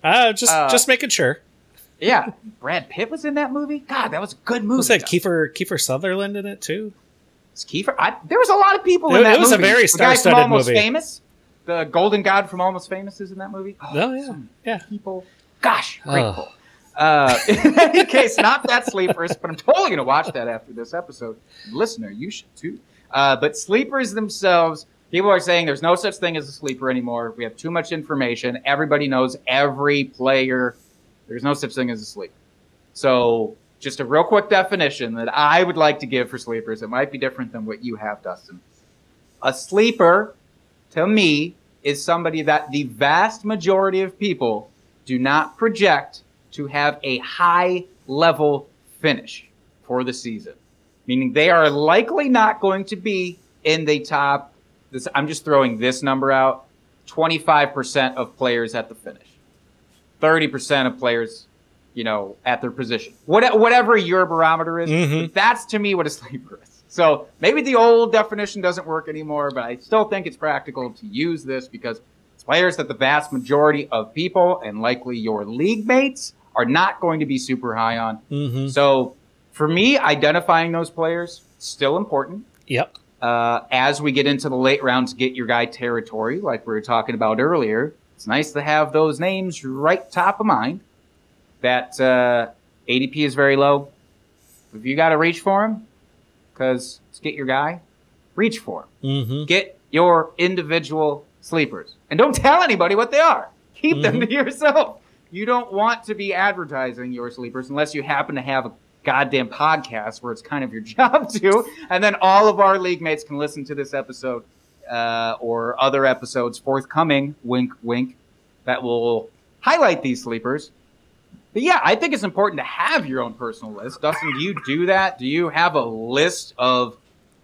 Uh, just Uh, just making sure. Yeah, Brad Pitt was in that movie. God, that was a good movie. Was that Kiefer Kiefer Sutherland in it too? Was Kiefer? I, there was a lot of people in It- that it was a movie. very guy from star-studded movie. Famous, the Golden God from Almost Famous, is in that movie. Oh, yeah. some Yeah. People, gosh, Oh. grateful. Uh, in any case, not that sleepers, but I'm totally gonna watch that after this episode. Listener, you should too. Uh, but sleepers themselves, people are saying there's no such thing as a sleeper anymore. We have too much information. Everybody knows every player. There's no such thing as a sleeper. So, just a real quick definition that I would like to give for sleepers. It might be different than what you have, Dustin. A sleeper, to me, is somebody that the vast majority of people do not project to have a high level finish for the season. Meaning they are likely not going to be in the top. This, I'm just throwing this number out 25% of players at the finish, 30% of players you know, at their position. What, whatever your barometer is, Mhm. that's to me what a sleeper is. So maybe the old definition doesn't work anymore, but I still think it's practical to use this because it's players that the vast majority of people and likely your league mates are not going to be super high on. Mm-hmm. So for me, identifying those players still important. Yep. Uh, as we get into the late rounds, get your guy territory, like we were talking about earlier. It's nice to have those names right top of mind. That uh, ADP is very low. If you got to reach for him, because it's get your guy, reach for him. Mm-hmm. Get your individual sleepers, and don't tell anybody what they are. Keep them Mm-hmm. to yourself. You don't want to be advertising your sleepers unless you happen to have a goddamn podcast where it's kind of your job to, and then all of our league mates can listen to this episode uh, or other episodes forthcoming. Wink, wink. That will highlight these sleepers. But yeah, I think it's important to have your own personal list. Dustin, do you do that? Do you have a list of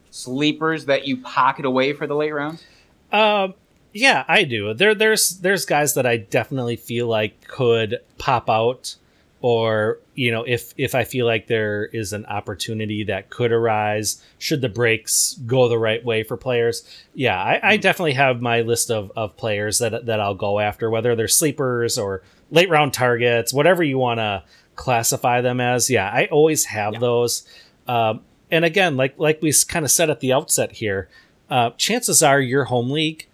sleepers that you pocket away for the late rounds? Um, yeah, I do. There, there's, there's guys that I definitely feel like could pop out, or you know, if if I feel like there is an opportunity that could arise, should the breaks go the right way for players. Yeah, I, I definitely have my list of of players that that I'll go after, whether they're sleepers or late round targets, whatever you want to classify them as. Yeah, I always have Yeah. those. Um, and again, like like we kind of said at the outset here, uh, chances are your home league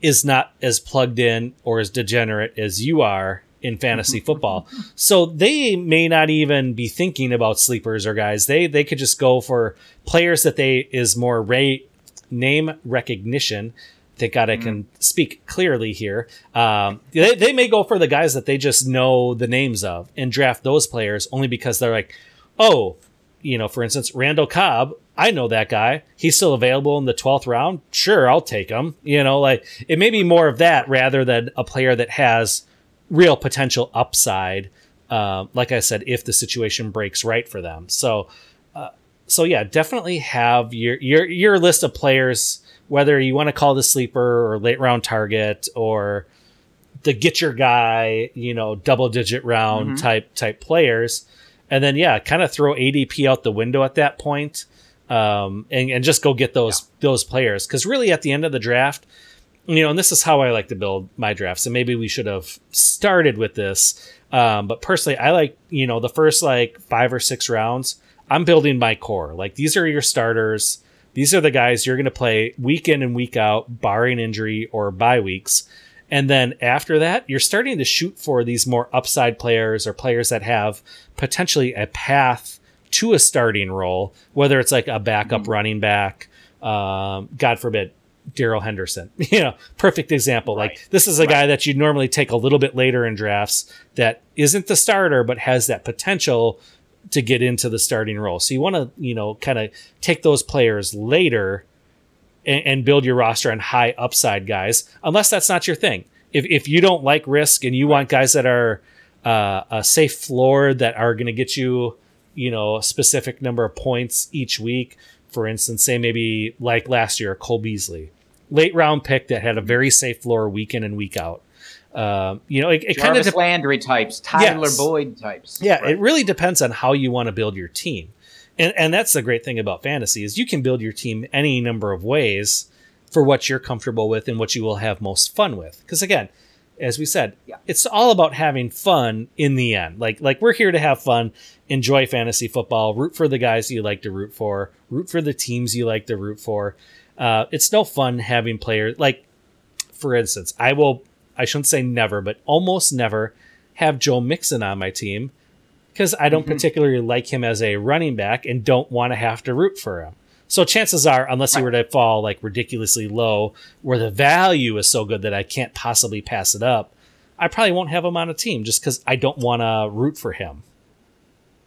is not as plugged in or as degenerate as you are in fantasy football. So they may not even be thinking about sleepers or guys. They they could just go for players that they is more rate name recognition. Thank God I can speak clearly here. Um, they, they may go for the guys that they just know the names of and draft those players only because they're like, oh, you know, for instance, Randall Cobb, I know that guy. He's still available in the 12th round. Sure, I'll take him. You know, like it may be more of that rather than a player that has real potential upside. Uh, like I said, if the situation breaks right for them. So, uh, so yeah, definitely have your your your list of players, whether you want to call the sleeper or late round target or the get your guy, you know, double digit round Mhm. type type players, and then yeah, kind of throw ADP out the window at that point, um, and and just go get those those players because really at the end of the draft, you know, and this is how I like to build my drafts, and maybe we should have started with this, um, but personally, I like you know the first like five or six rounds, I'm building my core. Like these are your starters. These are the guys you're going to play week in and week out, barring injury or bye weeks. And then after that, you're starting to shoot for these more upside players or players that have potentially a path to a starting role, whether it's like a backup running back, um, God forbid, Darrell Henderson. You know, perfect example. Like this is a guy that you'd normally take a little bit later in drafts that isn't the starter, but has that potential to get into the starting role. So you want to, you know, kind of take those players later and, and, build your roster on high upside guys, unless that's not your thing. If, if you don't like risk and you want guys that are uh, a safe floor that are going to get you, you know, a specific number of points each week, for instance, say maybe like last year, Cole Beasley, late round pick that had a very safe floor week in and week out. Um, you know, it, it kind of de- Landry types, Tyler yes. Boyd types. Yeah, right. it really depends on how you want to build your team, and and that's the great thing about fantasy is you can build your team any number of ways for what you're comfortable with and what you will have most fun with. Because again, as we said, yeah. it's all about having fun in the end. Like like we're here to have fun, enjoy fantasy football, root for the guys you like to root for, root for the teams you like to root for. Uh, it's no fun having players like, for instance, I will I shouldn't say never, but almost never have Joe Mixon on my team because I don't mm-hmm. particularly like him as a running back and don't want to have to root for him. So chances are, unless he were to fall like ridiculously low, where the value is so good that I can't possibly pass it up, I probably won't have him on a team just because I don't want to root for him.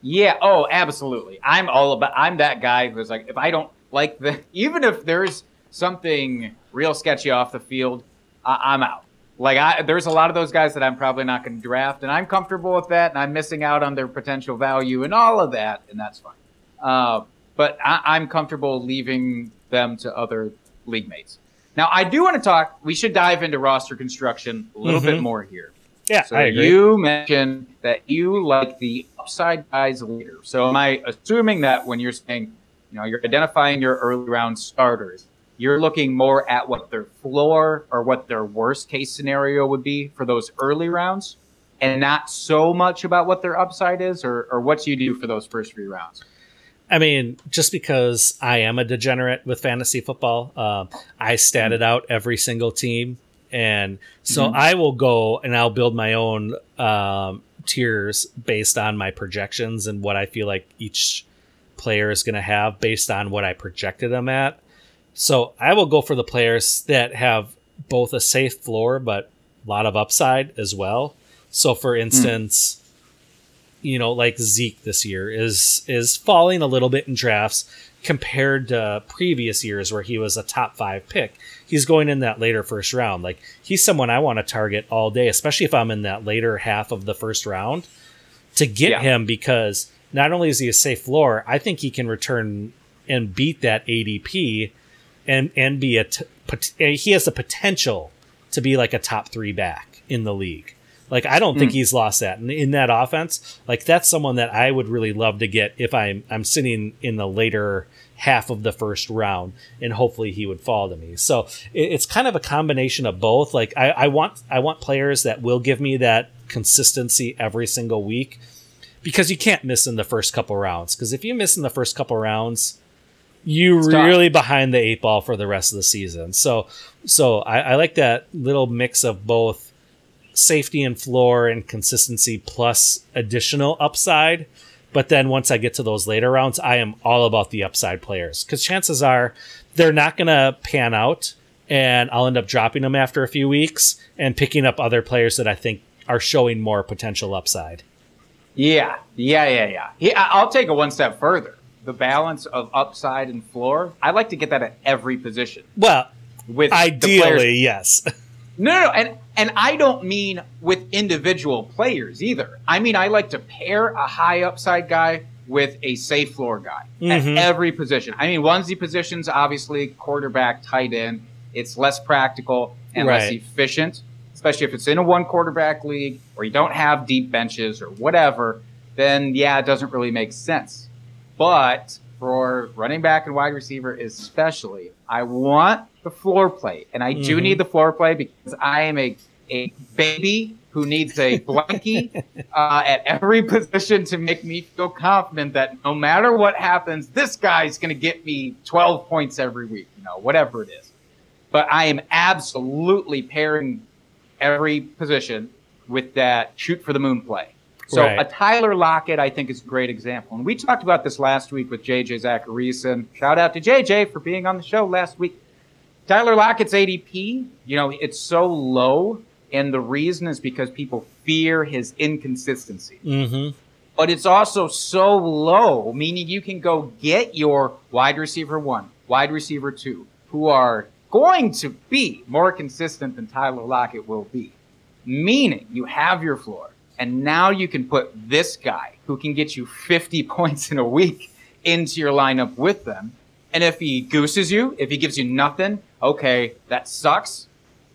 Yeah. Oh, absolutely. I'm all about. I'm that guy who's like, if I don't like the, even if there's something real sketchy off the field, I, I'm out. Like I, there's a lot of those guys that I'm probably not going to draft, and I'm comfortable with that, and I'm missing out on their potential value and all of that, and that's fine. Uh, but I, am comfortable leaving them to other league mates. Now, I do want to talk. We should dive into roster construction a little mm-hmm. bit more here. Yeah, so you mentioned that you like the upside guys later. So am I assuming that when you're saying, you know, you're identifying your early round starters, you're looking more at what their floor or what their worst case scenario would be for those early rounds and not so much about what their upside is or, or what you do for those first three rounds? I mean, just because I am a degenerate with fantasy football, uh, I statted out every single team. And so mm-hmm. I will go and I'll build my own um, tiers based on my projections and what I feel like each player is going to have based on what I projected them at. So I will go for the players that have both a safe floor but a lot of upside as well. So for hmm. instance, mm. you know, like Zeke this year is is falling a little bit in drafts compared to previous years where he was a top five pick. He's going in that later first round. Like he's someone I want to target all day, especially if I'm in that later half of the first round to get yeah. him because not only is he a safe floor, I think he can return and beat that ADP and and be a t- he has the potential to be like a top three back in the league. Like I don't mm. think hmm. he's lost that in, in that offense. Like that's someone that I would really love to get if I'm I'm sitting in the later half of the first round, and hopefully he would fall to me. So it, it's kind of a combination of both. Like I, I want I want players that will give me that consistency every single week because you can't miss in the first couple rounds. Because if you miss in the first couple rounds, you Stop. really behind the eight ball for the rest of the season. So, so I, I, like that little mix of both safety and floor and consistency plus additional upside. But then once I get to those later rounds, I am all about the upside players because chances are they're not going to pan out, and I'll end up dropping them after a few weeks and picking up other players that I think are showing more potential upside. Yeah, yeah, yeah, yeah. yeah I'll take it one step further the balance of upside and floor. I like to get that at every position. Well, with ideally, yes. No, no, no, and and I don't mean with individual players either. I mean I like to pair a high upside guy with a safe floor guy mm-hmm. at every position. I mean onesie positions, obviously quarterback, tight end. It's less practical and right. less efficient, especially if it's in a one quarterback league or you don't have deep benches or whatever. Then yeah, it doesn't really make sense. But for running back and wide receiver, especially, I want the floor play. And I mm-hmm. do need the floor play because I am a, a baby who needs a blankie uh, at every position to make me feel confident that no matter what happens, this guy's going to get me 12 points every week, you know, whatever it is. But I am absolutely pairing every position with that shoot for the moon play. So right. a Tyler Lockett, I think, is a great example. And we talked about this last week with JJ Zachariason. Shout out to JJ for being on the show last week. Tyler Lockett's ADP, you know, it's so low, and the reason is because people fear his inconsistency. Mm-hmm. but it's also so low, meaning you can go get your wide receiver one, wide receiver two, who are going to be more consistent than Tyler Lockett will be. Meaning you have your floor, and now you can put this guy who can get you 50 points in a week into your lineup with them. And if he gooses you, if he gives you nothing, okay, that sucks.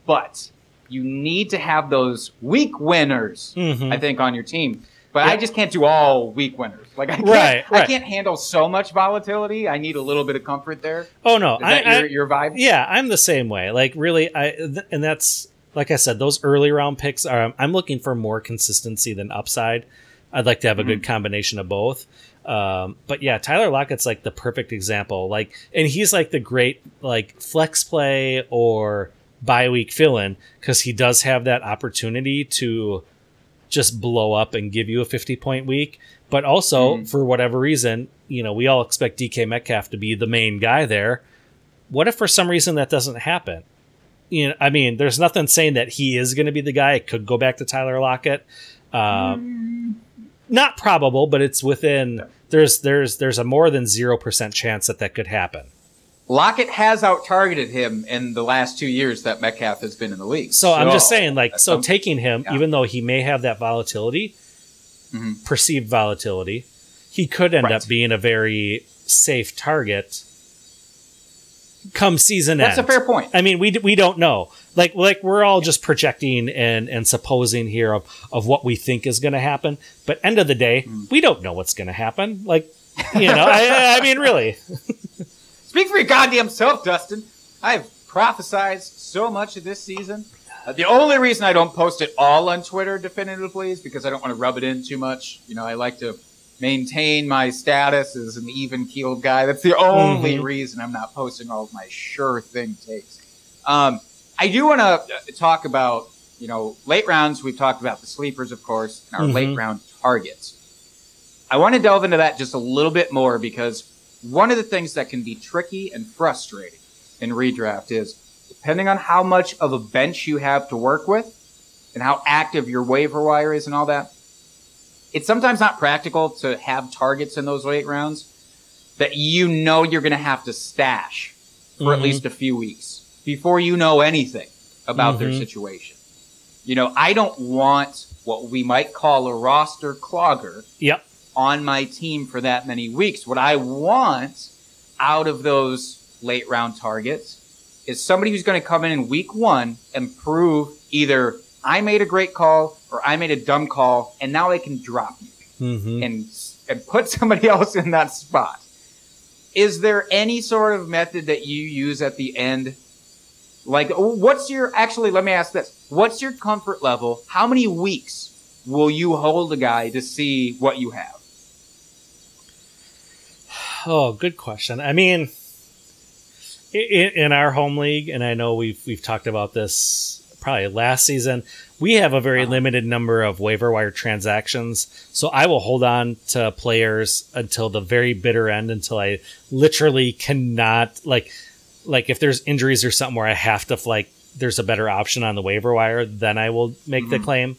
But you need to have those weak winners, Mhm. I think, on your team. But I just can't do all weak winners. Like I can't, Right, I can't handle so much volatility. I need a little bit of comfort there. Oh no, that I, your, I- your vibe? yeah, I'm the same way. Like really, I th- and that's like I said, those early round picks are. I'm looking for more consistency than upside. I'd like to have a good combination of both. Um, but yeah, Tyler Lockett's like the perfect example. Like, and he's like the great like flex play or bye week fill in because he does have that opportunity to just blow up and give you a 50 point week. But also, Mhm. for whatever reason, you know, we all expect DK Metcalf to be the main guy there. What if for some reason that doesn't happen? You know, I mean, there's nothing saying that he is going to be the guy. It could go back to Tyler Lockett. Um, Not probable, but it's within. There's there's there's a more than zero percent chance that that could happen. Lockett has out targeted him in the last two years that Metcalf has been in the league. So I'm just saying, like, so taking him, yeah. even though he may have that volatility, Mhm. perceived volatility, he could end Right. up being a very safe target come season that's end. a fair point. I mean, we we don't know. Like like we're all just projecting and and supposing here of of what we think is going to happen. But end of the day, Hmm. we don't know what's going to happen. Like you know, I, I mean, really. Speak for your goddamn self, Dustin. I've prophesized so much of this season. Uh, the only reason I don't post it all on Twitter definitively is because I don't want to rub it in too much. You know, I like to maintain my status as an even keeled guy. That's the only Mhm. reason I'm not posting all of my sure thing takes. Um, I do want to talk about, you know, late rounds. We've talked about the sleepers, of course, and our Mhm. late round targets. I want to delve into that just a little bit more because one of the things that can be tricky and frustrating in redraft is depending on how much of a bench you have to work with and how active your waiver wire is and all that, it's sometimes not practical to have targets in those late rounds that you know you're going to have to stash for at Mhm. least a few weeks before you know anything about their Mhm. situation. You know, I don't want what we might call a roster clogger Yep. on my team for that many weeks. What I want out of those late round targets is somebody who's going to come in in week one and prove either I made a great call or I made a dumb call, and now I can drop you hmm and and put somebody else in that spot. Is there any sort of method that you use at the end? Like, what's your actually? Let me ask this: What's your comfort level? How many weeks will you hold a guy to see what you have? Oh, good question. I mean, in, in our home league, and I know we've we've talked about this probably last season. We have a very limited number of waiver wire transactions, so I will hold on to players until the very bitter end, until I literally cannot like like if there's injuries or something where I have to like there's a better option on the waiver wire, then I will make the claim.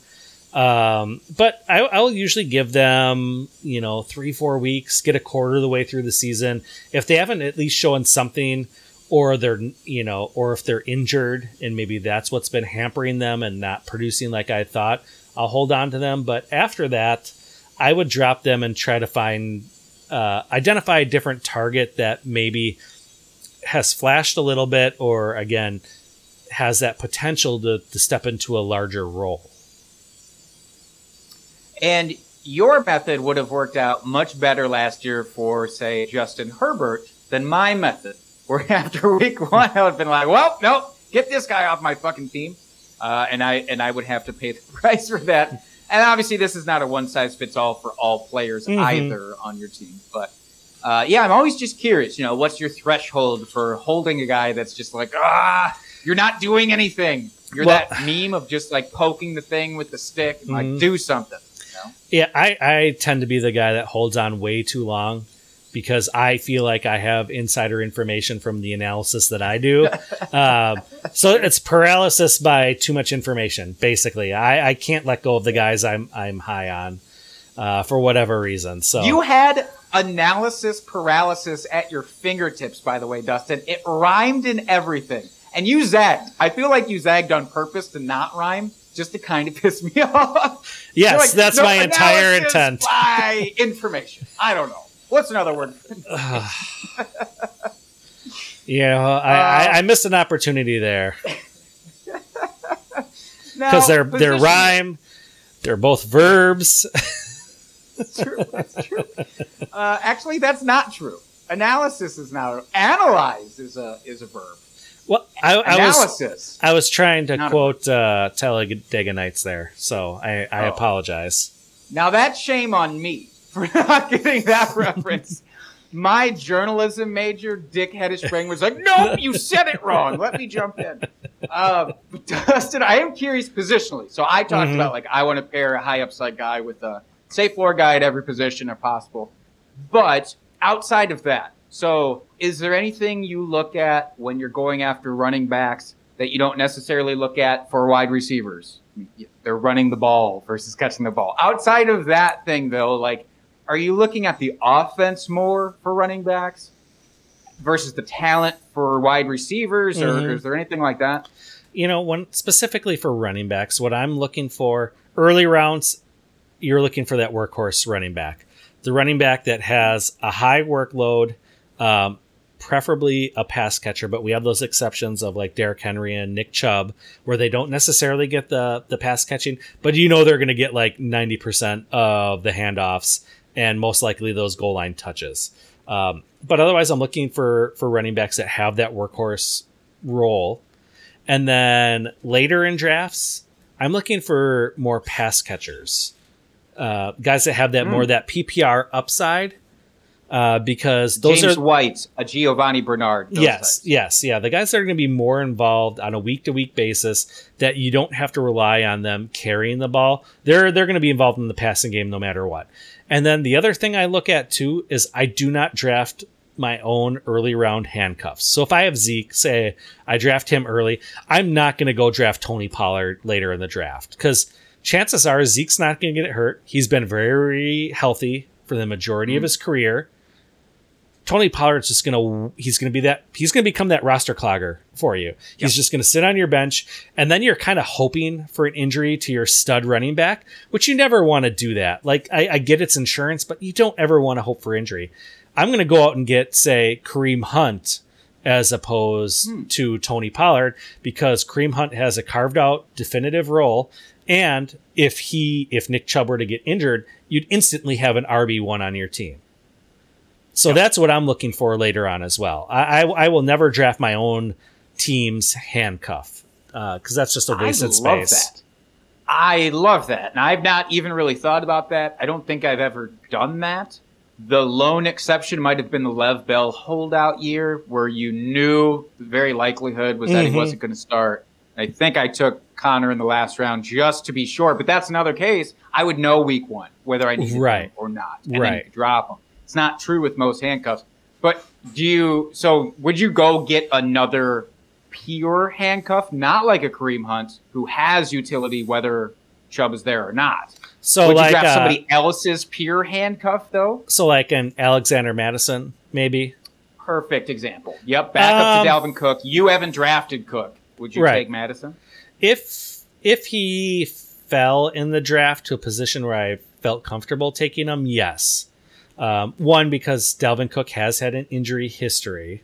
Um, but I, I'll usually give them, you know, three, four weeks, get a quarter of the way through the season. If they haven't at least shown something, or they're, you know, or if they're injured and maybe that's what's been hampering them and not producing like I thought, I'll hold on to them. But after that, I would drop them and try to find, uh, identify a different target that maybe has flashed a little bit, or again, has that potential to, to step into a larger role. And your method would have worked out much better last year for, say, Justin Herbert than my method. Where after week one, I would have been like, "Well, no, get this guy off my fucking team," uh, and I and I would have to pay the price for that. And obviously, this is not a one size fits all for all players Mhm. either on your team. But uh, yeah, I'm always just curious. You know, what's your threshold for holding a guy that's just like, ah, you're not doing anything. You're Well- that meme of just like poking the thing with the stick and Mhm. like do something. You know? Yeah, I, I tend to be the guy that holds on way too long because I feel like I have insider information from the analysis that I do. um, so it's paralysis by too much information, basically. I, I can't let go of the guys I'm I'm high on. uh, for whatever reason. So You had analysis paralysis at your fingertips, by the way, Dustin. It rhymed in everything. And you zagged. I feel like you zagged on purpose to not rhyme, just to kind of piss me off. yes, like, that's "No my entire intent. By information. I don't know. What's another word? You know, I, Uh, I, I missed an opportunity there because they're they're rhyme. They're both verbs. That's true. That's true. Uh, actually, that's not true. Analysis is now analyze is a is a verb. Well, I, I was Analysis. I was trying to Not quote uh, Nights there, so I, I Oh. apologize. Now that's shame on me for not getting that reference. My journalism major, Dick Hedespring, was like, "Nope, you said it wrong. Let me jump in." Uh, Dustin, I am curious positionally. So I talked Mhm. about like I want to pair a high upside guy with a safe floor guy at every position if possible. But outside of that, so is there anything you look at when you're going after running backs that you don't necessarily look at for wide receivers? They're running the ball versus catching the ball. Outside of that thing, though, like, are you looking at the offense more for running backs versus the talent for wide receivers, or Mhm. is there anything like that? You know, when specifically for running backs, what I'm looking for early rounds, you're looking for that workhorse running back, the running back that has a high workload, um, preferably a pass catcher. But we have those exceptions of like Derrick Henry and Nick Chubb, where they don't necessarily get the the pass catching, but you know they're going to get like ninety percent of the handoffs and most likely those goal line touches. Um, but otherwise, I'm looking for for running backs that have that workhorse role. And then later in drafts, I'm looking for more pass catchers, uh, guys that have that more that PPR upside, uh, because those James are White, a Giovani Bernard. those yes, types. yes, yeah. The guys that are going to be more involved on a week to week basis that you don't have to rely on them carrying the ball. They're they're going to be involved in the passing game no matter what. And then the other thing I look at too is I do not draft my own early round handcuffs. So if I have Zeke, say I draft him early, I'm not going to go draft Tony Pollard later in the draft because chances are Zeke's not going to get hurt. He's been very healthy for the majority of mm-hmm. his career. Tony Pollard's just gonna he's gonna be that he's gonna become that roster clogger for you. He's just gonna sit on your bench, and then you're kind of hoping for an injury to your stud running back, which you never want to do that. Like I, I get it's insurance, but you don't ever want to hope for injury. I'm gonna go out and get say Kareem Hunt as opposed hmm. to Tony Pollard because Kareem Hunt has a carved out definitive role. And if he if Nick Chubb were to get injured, you'd instantly have an RB one on your team. So that's what I'm looking for later on as well. I, I, I will never draft my own team's handcuff because that's just a wasted space. I love space. that. I love that. And I've not even really thought about that. I don't think I've ever done that. The lone exception might have been the Lev Bell holdout year where you knew the very likelihood was that Mhm. he wasn't going to start. I think I took Conner in the last round just to be sure, but that's another case. I would know week one whether I needed Right. him or not, and Right. drop him. It's not true with most handcuffs. But do you? So would you go get another pure handcuff, not like a Kareem Hunt who has utility whether Chubb is there or not? So would like you draft uh, somebody else's pure handcuff though? so like an Alexander Mattison maybe. Perfect example. Yep, back up Um, to Dalvin Cook. You haven't drafted Cook. Would you Right. take Mattison? If if he fell in the draft to a position where I felt comfortable taking him, yes. Um, one because Dalvin Cook has had an injury history.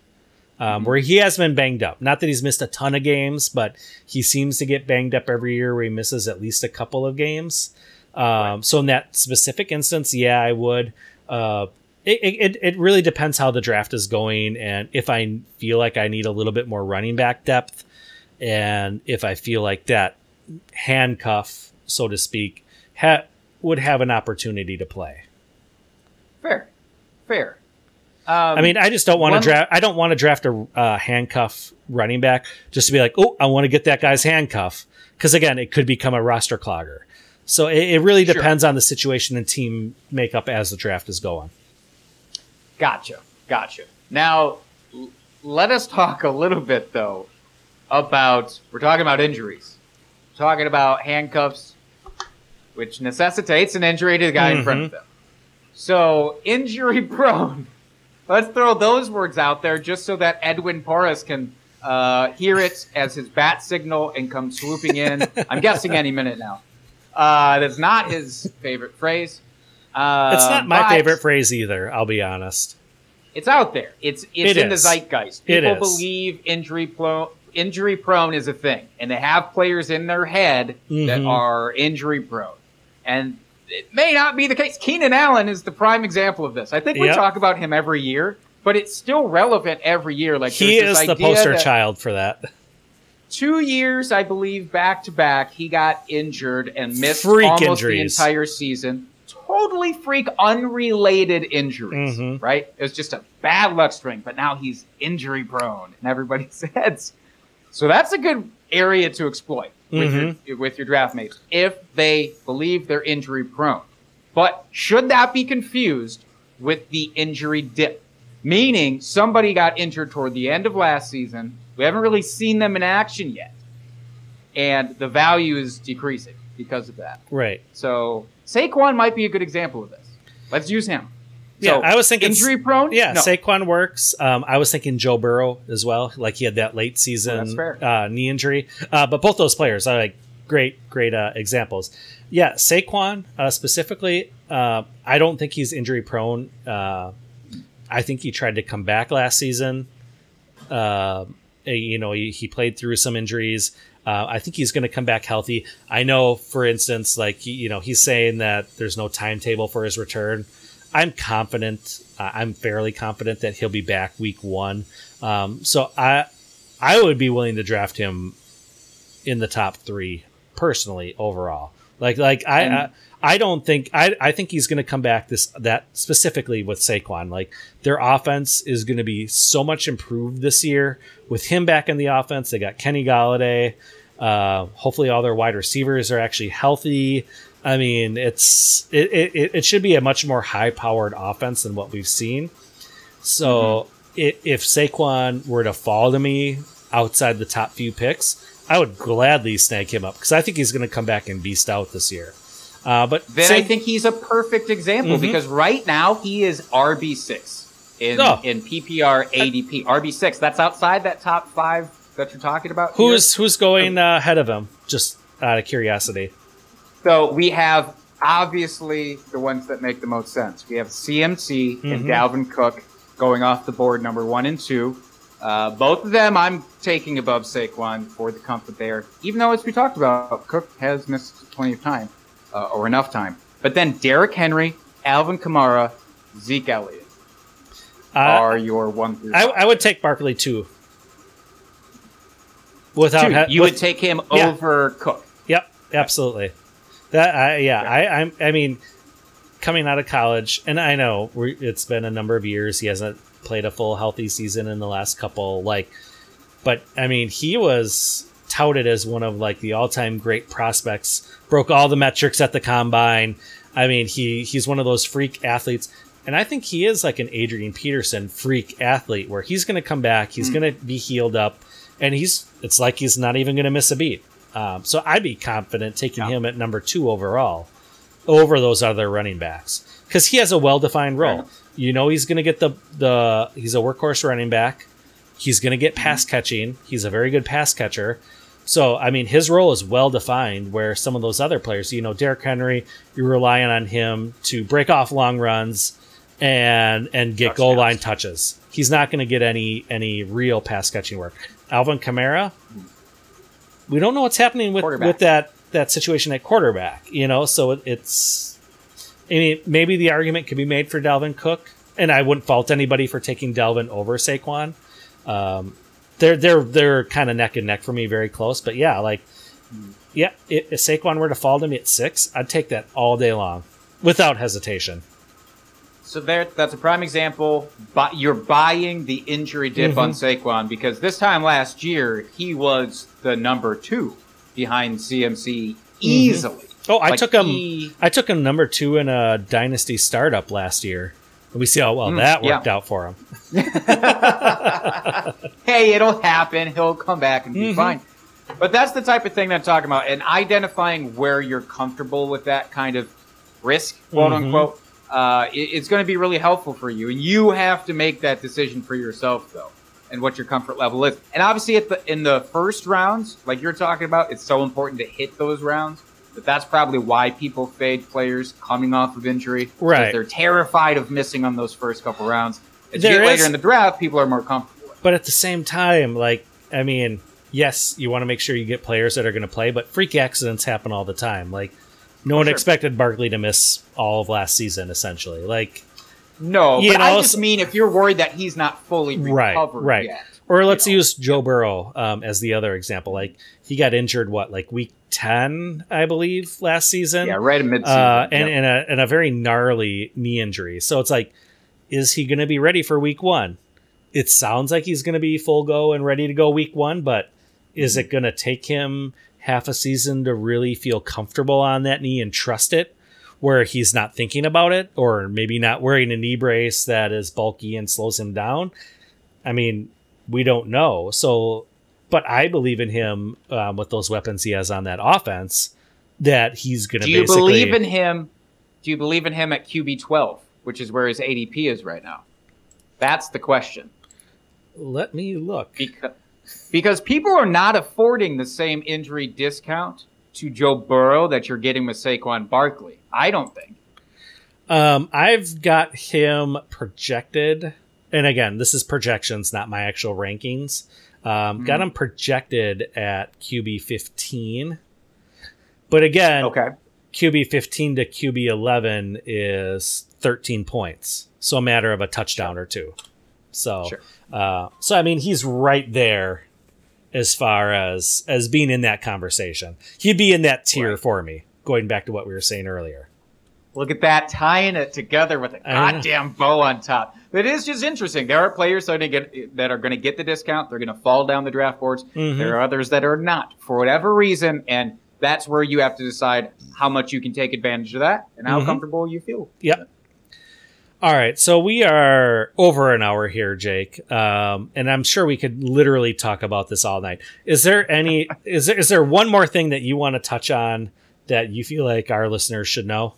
Um, Where he has been banged up. Not that he's missed a ton of games, but he seems to get banged up every year where he misses at least a couple of games. Um, So in that specific instance, yeah, I would. Uh, it, it, it really depends how the draft is going and if I feel like I need a little bit more running back depth and if I feel like that handcuff, so to speak, ha- would have an opportunity to play. Fair, fair. Um, I mean, I just don't want to draft. I don't want to draft a uh, handcuff running back just to be like, oh, I want to get that guy's handcuff because again, it could become a roster clogger. So it, it really Sure. depends on the situation and team makeup as the draft is going. Gotcha. Gotcha. Now, l- let us talk a little bit, though, about we're talking about injuries, talking about handcuffs. which necessitates an injury to the guy in front of them. So injury prone. Let's throw those words out there just so that Edwin Porras can uh, hear it as his bat signal and come swooping in. I'm guessing any minute now. Uh, that's not his favorite phrase. Uh, It's not my favorite phrase either. I'll be honest. It's out there. It's it's It in is. the zeitgeist. People believe injury prone injury prone is a thing, and they have players in their head that Mhm. are injury prone, and it may not be the case. Keenan Allen is the prime example of this. I think we Yep. talk about him every year, but it's still relevant every year. Like He is the poster child for that. Two years, I believe, back to back, he got injured and missed Freak almost injuries. the entire season. Totally freak, unrelated injuries, Mhm. right? It was just a bad luck string, but now he's injury prone in everybody's heads. So that's a good area to exploit with, Mm-hmm. your, with your draft mates if they believe they're injury prone. But should that be confused with the injury dip? Meaning somebody got injured toward the end of last season. We haven't really seen them in action yet. And the value is decreasing because of that. Right. So Saquon might be a good example of this. Let's use him. Yeah, So, I was thinking injury prone. Yeah, no. Saquon works. Um, I was thinking Joe Burrow as well. Like he had that late season fair. uh, knee injury. Uh, but both those players are like great, great uh, examples. Yeah, Saquon uh, specifically. Uh, I don't think he's injury prone. Uh, I think he tried to come back last season. Uh, you know, he, he played through some injuries. Uh, I think he's going to come back healthy. I know, for instance, like he, you know, he's saying that there's no timetable for his return. I'm confident. Uh, I'm fairly confident that he'll be back week one. Um, so I, I would be willing to draft him in the top three personally overall. Like, like I, And- I, I don't think I, I think he's going to come back this that specifically with Saquon. Like their offense is going to be so much improved this year with him back in the offense. They got Kenny Golladay. Uh, hopefully, all their wide receivers are actually healthy. I mean, it's it, it, it should be a much more high powered offense than what we've seen. So i if Saquon were to fall to me outside the top few picks, I would gladly snag him up because I think he's going to come back and beast out this year. Uh, but Then Sa- I think he's a perfect example Mhm. because right now he is RB six in Oh. in PPR ADP. RB six. That's outside that top five that you're talking about. here. who's who's going uh, ahead of him? Just out of curiosity. So we have obviously the ones that make the most sense. We have CMC and Mhm. Dalvin Cook going off the board, number one and two. Uh, both of them I'm taking above Saquon for the comfort there. Even though, as we talked about, Cook has missed plenty of time uh, or enough time. But then Derrick Henry, Alvin Kamara, Zeke Elliott Uh, are your one through I. I would take Barkley too. Without Two, ha- you with- would take him Yeah. over Cook. Yep, absolutely. That I yeah, I I'm, I mean, coming out of college, and I know we it's been a number of years. He hasn't played a full healthy season in the last couple. Like, but I mean, he was touted as one of like the all time great prospects. Broke all the metrics at the combine. I mean, he he's one of those freak athletes. And I think he is like an Adrian Peterson freak athlete where he's going to come back, he's hmm. going to be healed up, and he's it's like he's not even going to miss a beat. Um, so I'd be confident taking Yeah. him at number two overall over those other running backs because he has a well defined role. You know he's going to get the the he's a workhorse running back. He's going to get pass Mm-hmm. catching. He's a very good pass catcher. So I mean his role is well defined. Where some of those other players, you know, Derrick Henry, you're relying on him to break off long runs and and get goal line touches. He's not going to get any any real pass catching work. Alvin Kamara, we don't know what's happening with with that that situation at quarterback. You know, so it, it's. I mean, maybe the argument could be made for Dalvin Cook, and I wouldn't fault anybody for taking Dalvin over Saquon. Um, they're they're they're kind of neck and neck for me, very close. But yeah, like, yeah, if Saquon were to fall to me at six, I'd take that all day long, without hesitation. So there, that's a prime example. But you're buying the injury dip on Mm-hmm. Saquon because this time last year he was the number two behind CMC easily. Oh, I Like, took him. he- I took him number two in a dynasty startup last year. And we see how well that Mm, yeah. worked out for him. hey, it'll happen. He'll come back and be Mhm. fine. But that's the type of thing that I'm talking about, and identifying where you're comfortable with that kind of risk, quote Mhm. unquote. Uh, it- it's going to be really helpful for you, and you have to make that decision for yourself, though, and what your comfort level is. And obviously, at the in the first rounds, like you're talking about, it's so important to hit those rounds. But that's probably why people fade players coming off of injury. Right. They're terrified of missing on those first couple rounds. As you There get later in the draft, people are more comfortable But at the same time, like, I mean, yes, you want to make sure you get players that are going to play, but freak accidents happen all the time. Like, no one Sure. expected Barkley to miss all of last season, essentially. Like, No, You but I know, just so- mean if you're worried that he's not fully Right, recovered right. yet. or let's know. use Joe Burrow um, as the other example. Like, he got injured, what, like week 10, I believe, last season? Yeah, right in midseason. uh, and, Yep. and, a, and a very gnarly knee injury. So it's like, is he going to be ready for week one? It sounds like he's going to be full go and ready to go week one, but is it going to take him half a season to really feel comfortable on that knee and trust it? Where he's not thinking about it, or maybe not wearing a knee brace that is bulky and slows him down. I mean, we don't know. So, but I believe in him um, with those weapons he has on that offense. That he's going to Do you believe in him? Do you believe in him at QB twelve, which is where his ADP is right now? That's the question. Let me look. Because because people are not affording the same injury discount to Joe Burrow that you're getting with Saquon Barkley. I don't think. Um, I've got him projected, and again, this is projections, not my actual rankings. Um, Got Mhm. him projected at QB fifteen, but again, Okay. QB fifteen to QB eleven is thirteen points, so a matter of a touchdown or two. So, Sure. uh, so I mean, he's right there as far as as being in that conversation. He'd be in that tier Right. for me. Going back to what we were saying earlier. Look at that, tying it together with a goddamn bow on top. It is just interesting. There are players that are going to get that are going to get the discount. They're going to fall down the draft boards. Mhm. There are others that are not for whatever reason, and that's where you have to decide how much you can take advantage of that and how Mhm. comfortable you feel. Yep. All right, so we are over an hour here, Jake, um, and I'm sure we could literally talk about this all night. Is there any? is there is there one more thing that you want to touch on that you feel like our listeners should know?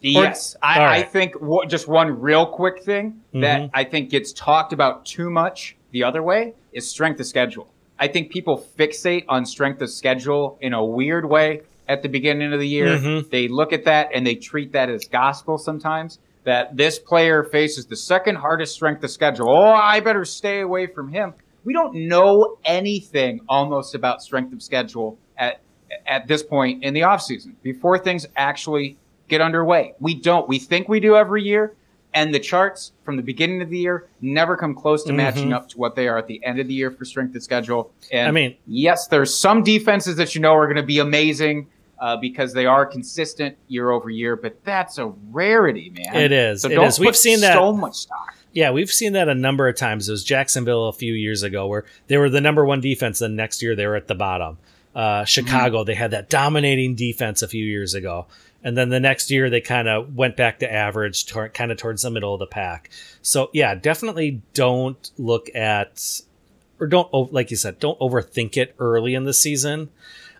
Yes, I, all I think wha- just one real quick thing that Mhm. I think gets talked about too much the other way is strength of schedule. I think people fixate on strength of schedule in a weird way at the beginning of the year. Mhm. They look at that and they treat that as gospel sometimes. That this player faces the second hardest strength of schedule. Oh, I better stay away from him. We don't know anything almost about strength of schedule at at this point in the offseason before things actually get underway. We don't. We think we do every year, and the charts from the beginning of the year never come close to matching Mhm. up to what they are at the end of the year for strength of schedule. And I mean- yes, there's some defenses that you know are going to be amazing uh, because they are consistent year over year, but that's a rarity, man. It is. So It don't is. We've seen that- so much stock. Yeah, we've seen that a number of times. It was Jacksonville a few years ago where they were the number one defense. Then next year they were at the bottom. Uh, Chicago, they had that dominating defense a few years ago. And then the next year they kind of went back to average, tor- kind of towards the middle of the pack. So yeah, definitely don't look at, or don't, like you said, don't overthink it early in the season.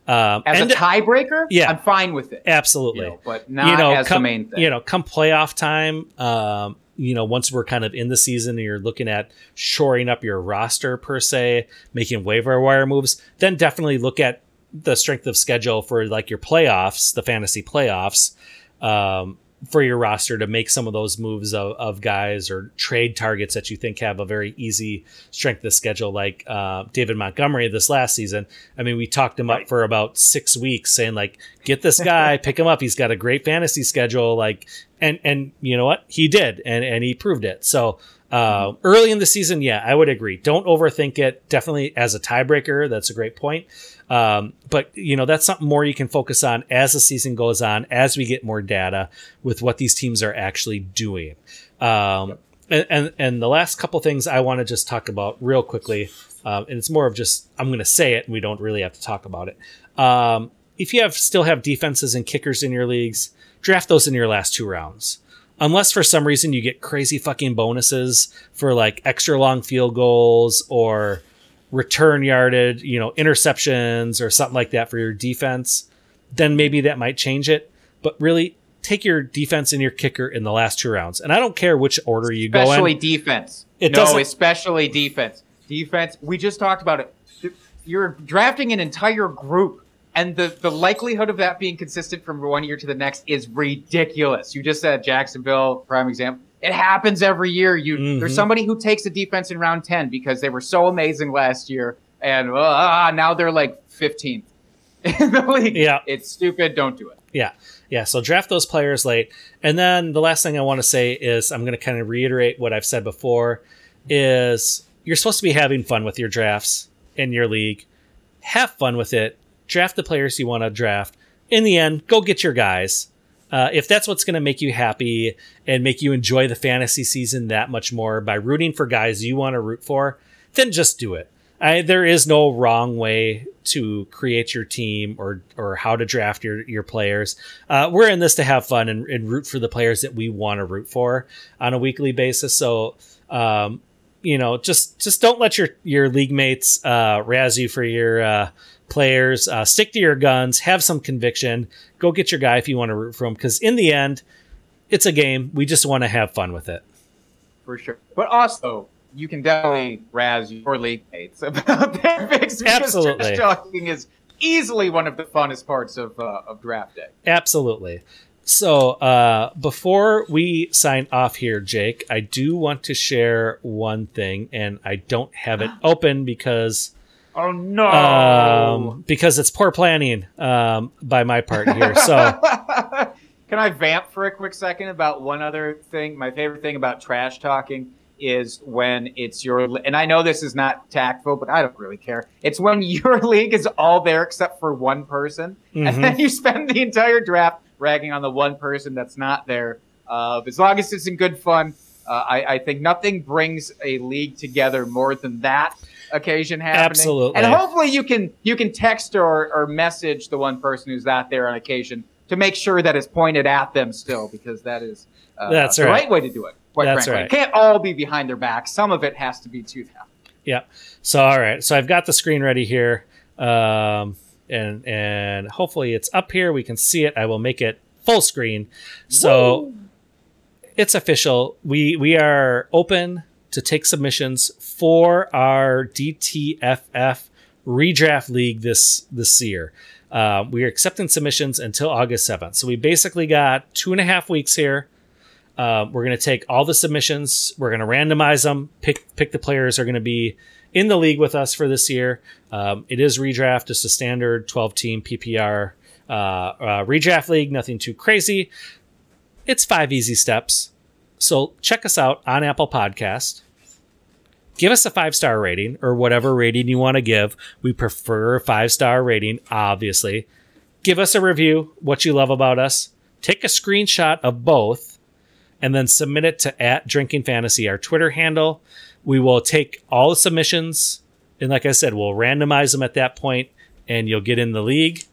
Um, As and a tiebreaker, Yeah. I'm fine with it. absolutely You know, but not as come, the main thing. You know, come playoff time, um, you know, once we're kind of in the season and you're looking at shoring up your roster per se, making waiver wire moves, then definitely look at the strength of schedule for like your playoffs, the fantasy playoffs, um, for your roster to make some of those moves of, of guys or trade targets that you think have a very easy strength of schedule, like uh, David Montgomery this last season. I mean, we talked him up for about six weeks, saying like, get this guy, pick him up. He's got a great fantasy schedule, like, and and you know what, he did, and and he proved it. So. Uh, early in the season, yeah, I would agree. Don't overthink it. Definitely as a tiebreaker, that's a great point. Um, but you know that's something more you can focus on as the season goes on, as we get more data with what these teams are actually doing. Um, and, and and the last couple things I want to just talk about real quickly, um, and it's more of just I'm going to say it, and we don't really have to talk about it. Um, if you have still have defenses and kickers in your leagues, draft those in your last two rounds. Unless for some reason you get crazy fucking bonuses for like extra long field goals or return yarded, you know, interceptions or something like that for your defense, then maybe that might change it. But really, take your defense and your kicker in the last two rounds. And I don't care which order you go Especially defense. It no, doesn't- especially defense. Defense. We just talked about it. You're drafting an entire group, and the the likelihood of that being consistent from one year to the next is ridiculous. You just said Jacksonville, prime example. It happens every year. You Mhm. there's somebody who takes a defense in round ten because they were so amazing last year, and uh, now they're like 15th in the league. Yeah. it's stupid. Don't do it. Yeah. Yeah. So draft those players late. And then the last thing I want to say is I'm going to kind of reiterate what I've said before is you're supposed to be having fun with your drafts in your league. Have fun with it. Draft the players you want to draft. In the end, go get your guys. Uh, if that's what's going to make you happy and make you enjoy the fantasy season that much more by rooting for guys you want to root for, then just do it. I, there is no wrong way to create your team or or how to draft your your players. Uh, we're in this to have fun and, and root for the players that we want to root for on a weekly basis. So, um, you know, just just don't let your your league mates uh, razz you for your uh, players. Uh, stick to your guns. Have some conviction. Go get your guy if you want to root for him. Because in the end, it's a game. We just want to have fun with it. for sure. But also, you can definitely razz your league mates about their picks because Absolutely. talking is easily one of the funnest parts of uh, of draft day. Absolutely. So uh, before we sign off here, Jake, I do want to share one thing, and I don't have it open because Oh no! um, because it's poor planning um, by my part here. So Can I vamp for a quick second about one other thing? My favorite thing about trash talking is when it's your and I know this is not tactful, but I don't really care. It's when your league is all there except for one person, Mhm. and then you spend the entire draft ragging on the one person that's not there. Uh, as long as it's in good fun, uh, I, I think nothing brings a league together more than that occasion happening. Absolutely. and hopefully you can you can text or, or message the one person who's not there on occasion to make sure that it's pointed at them still, because that is uh, That's the right. right way to do it. Quite That's frankly, right. it can't all be behind their back. Some of it has to be to them. yeah. So all right. So I've got the screen ready here, um, and and hopefully it's up here. We can see it. I will make it full screen. So it's official. We we are open to take submissions for our DTFF redraft league this this year. Um, we are accepting submissions until August seventh. So we basically got two and a half weeks here. Um, we're going to take all the submissions. We're going to randomize them. Pick pick the players who are going to be in the league with us for this year. Um, it is redraft, just a standard twelve team PPR uh, uh, redraft league. Nothing too crazy. It's five easy steps. So check us out on Apple Podcast. Give us a five star rating or whatever rating you want to give. We prefer a five star rating, obviously. Give us a review, what you love about us. Take a screenshot of both and then submit it to at Drinking Fantasy, our Twitter handle. We will take all the submissions, and like I said, we'll randomize them at that point, and you'll get in the league.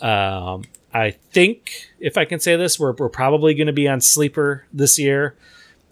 Um, I think, if I can say this, we're, we're probably going to be on Sleeper this year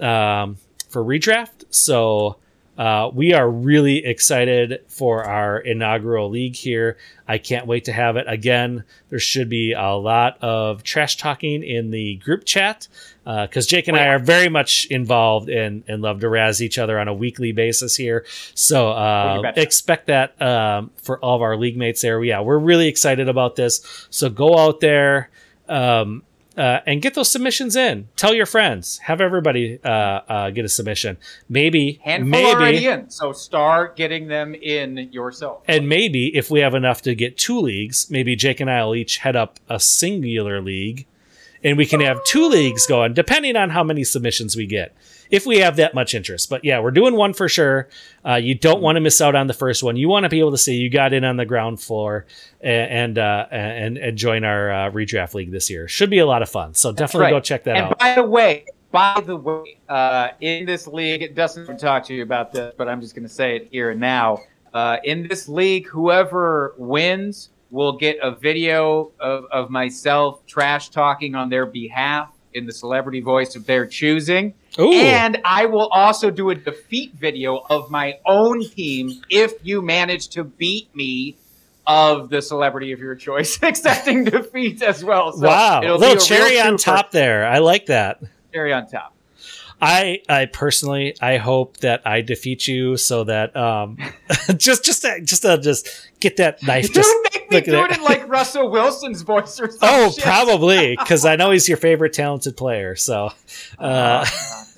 um, for redraft. So uh, we are really excited for our inaugural league here. I can't wait to have it again. There should be a lot of trash talking in the group chat because Jake and I are very much involved and, and love to razz each other on a weekly basis here. So uh, expect that um, for all of our league mates there. Yeah, we're really excited about this. So go out there. Um, uh, and get those submissions in. Tell your friends. Have everybody uh, uh, get a submission. Maybe, Handful already in, so start getting them in yourself. and maybe if we have enough to get two leagues, maybe Jake and I will each head up a singular league, and we can have two leagues going, depending on how many submissions we get. If we have that much interest, but yeah, we're doing one for sure. Uh, you don't want to miss out on the first one. You want to be able to say you got in on the ground floor and and uh, and, and join our uh, redraft league this year. Should be a lot of fun. So definitely right. go check that and out. by the way, by the way, uh, in this league, it doesn't talk to you about this, but I'm just going to say it here and now. Uh, in this league, whoever wins will get a video of, of myself trash talking on their behalf in the celebrity voice of their choosing. Ooh. And I will also do a defeat video of my own team if you manage to beat me of the celebrity of your choice, accepting defeat as well. So wow, it'll little be a cherry on top there. I like that. Cherry on top. I I personally I hope that I defeat you so that um just just to, just to just get that knife just make me do it. it in like Russell Wilson's voice or something. Oh, probably because I know he's your favorite talented player. So, uh,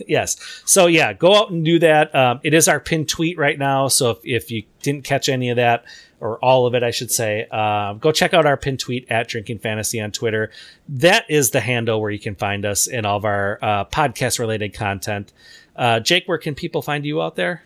yes. So yeah, go out and do that. Um, it is our pinned tweet right now. So if, if you didn't catch any of that or all of it, I should say, um, go check out our pin tweet at Drinking Fantasy on Twitter. That is the handle where you can find us in all of our uh, podcast related content. Uh, Jake, where can people find you out there?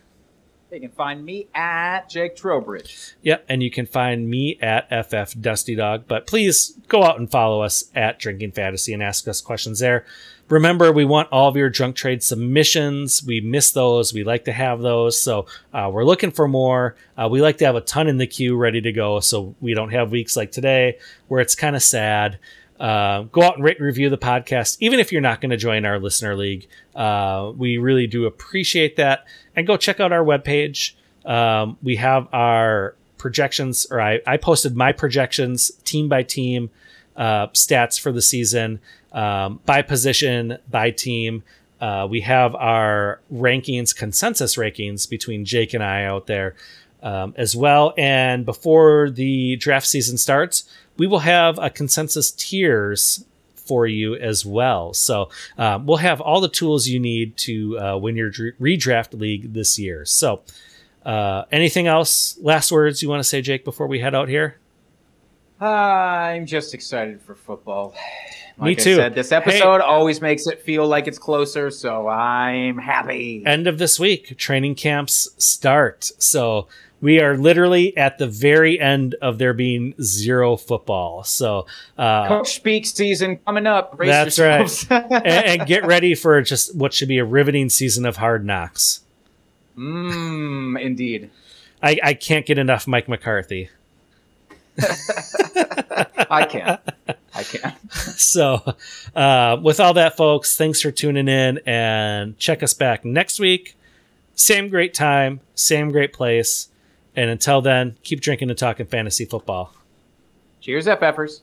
They can find me at Jake Trowbridge. Yep, and you can find me at FF Dusty Dog. But please go out and follow us at Drinking Fantasy and ask us questions there. Remember, we want all of your drunk trade submissions. We miss those. We like to have those. So uh, we're looking for more. Uh, we like to have a ton in the queue ready to go so we don't have weeks like today where it's kind of sad. Uh, go out and rate and review the podcast, even if you're not going to join our listener league. Uh, we really do appreciate that. And go check out our webpage. Um, we have our projections, or I, I posted my projections team by team uh, stats for the season um, by position, by team. Uh, we have our rankings, consensus rankings between Jake and I out there um, as well. And before the draft season starts, we will have a consensus tiers for you as well. So um, we'll have all the tools you need to uh, win your redraft league this year. So, uh, anything else? Last words you want to say, Jake, before we head out here? I'm just excited for football. Me too. I said, this episode always makes it feel like it's closer, so I'm happy. End of this week, training camps start. So we are literally at the very end of there being zero football. So uh, Coach Speak season coming up. That's yourselves. and, and get ready for just what should be a riveting season of hard knocks. Mmm, indeed. I, I can't get enough Mike McCarthy. I can. I can. So, uh, with all that, folks, thanks for tuning in and check us back next week. Same great time, same great place. And until then, keep drinking and talking fantasy football. Cheers, FFers.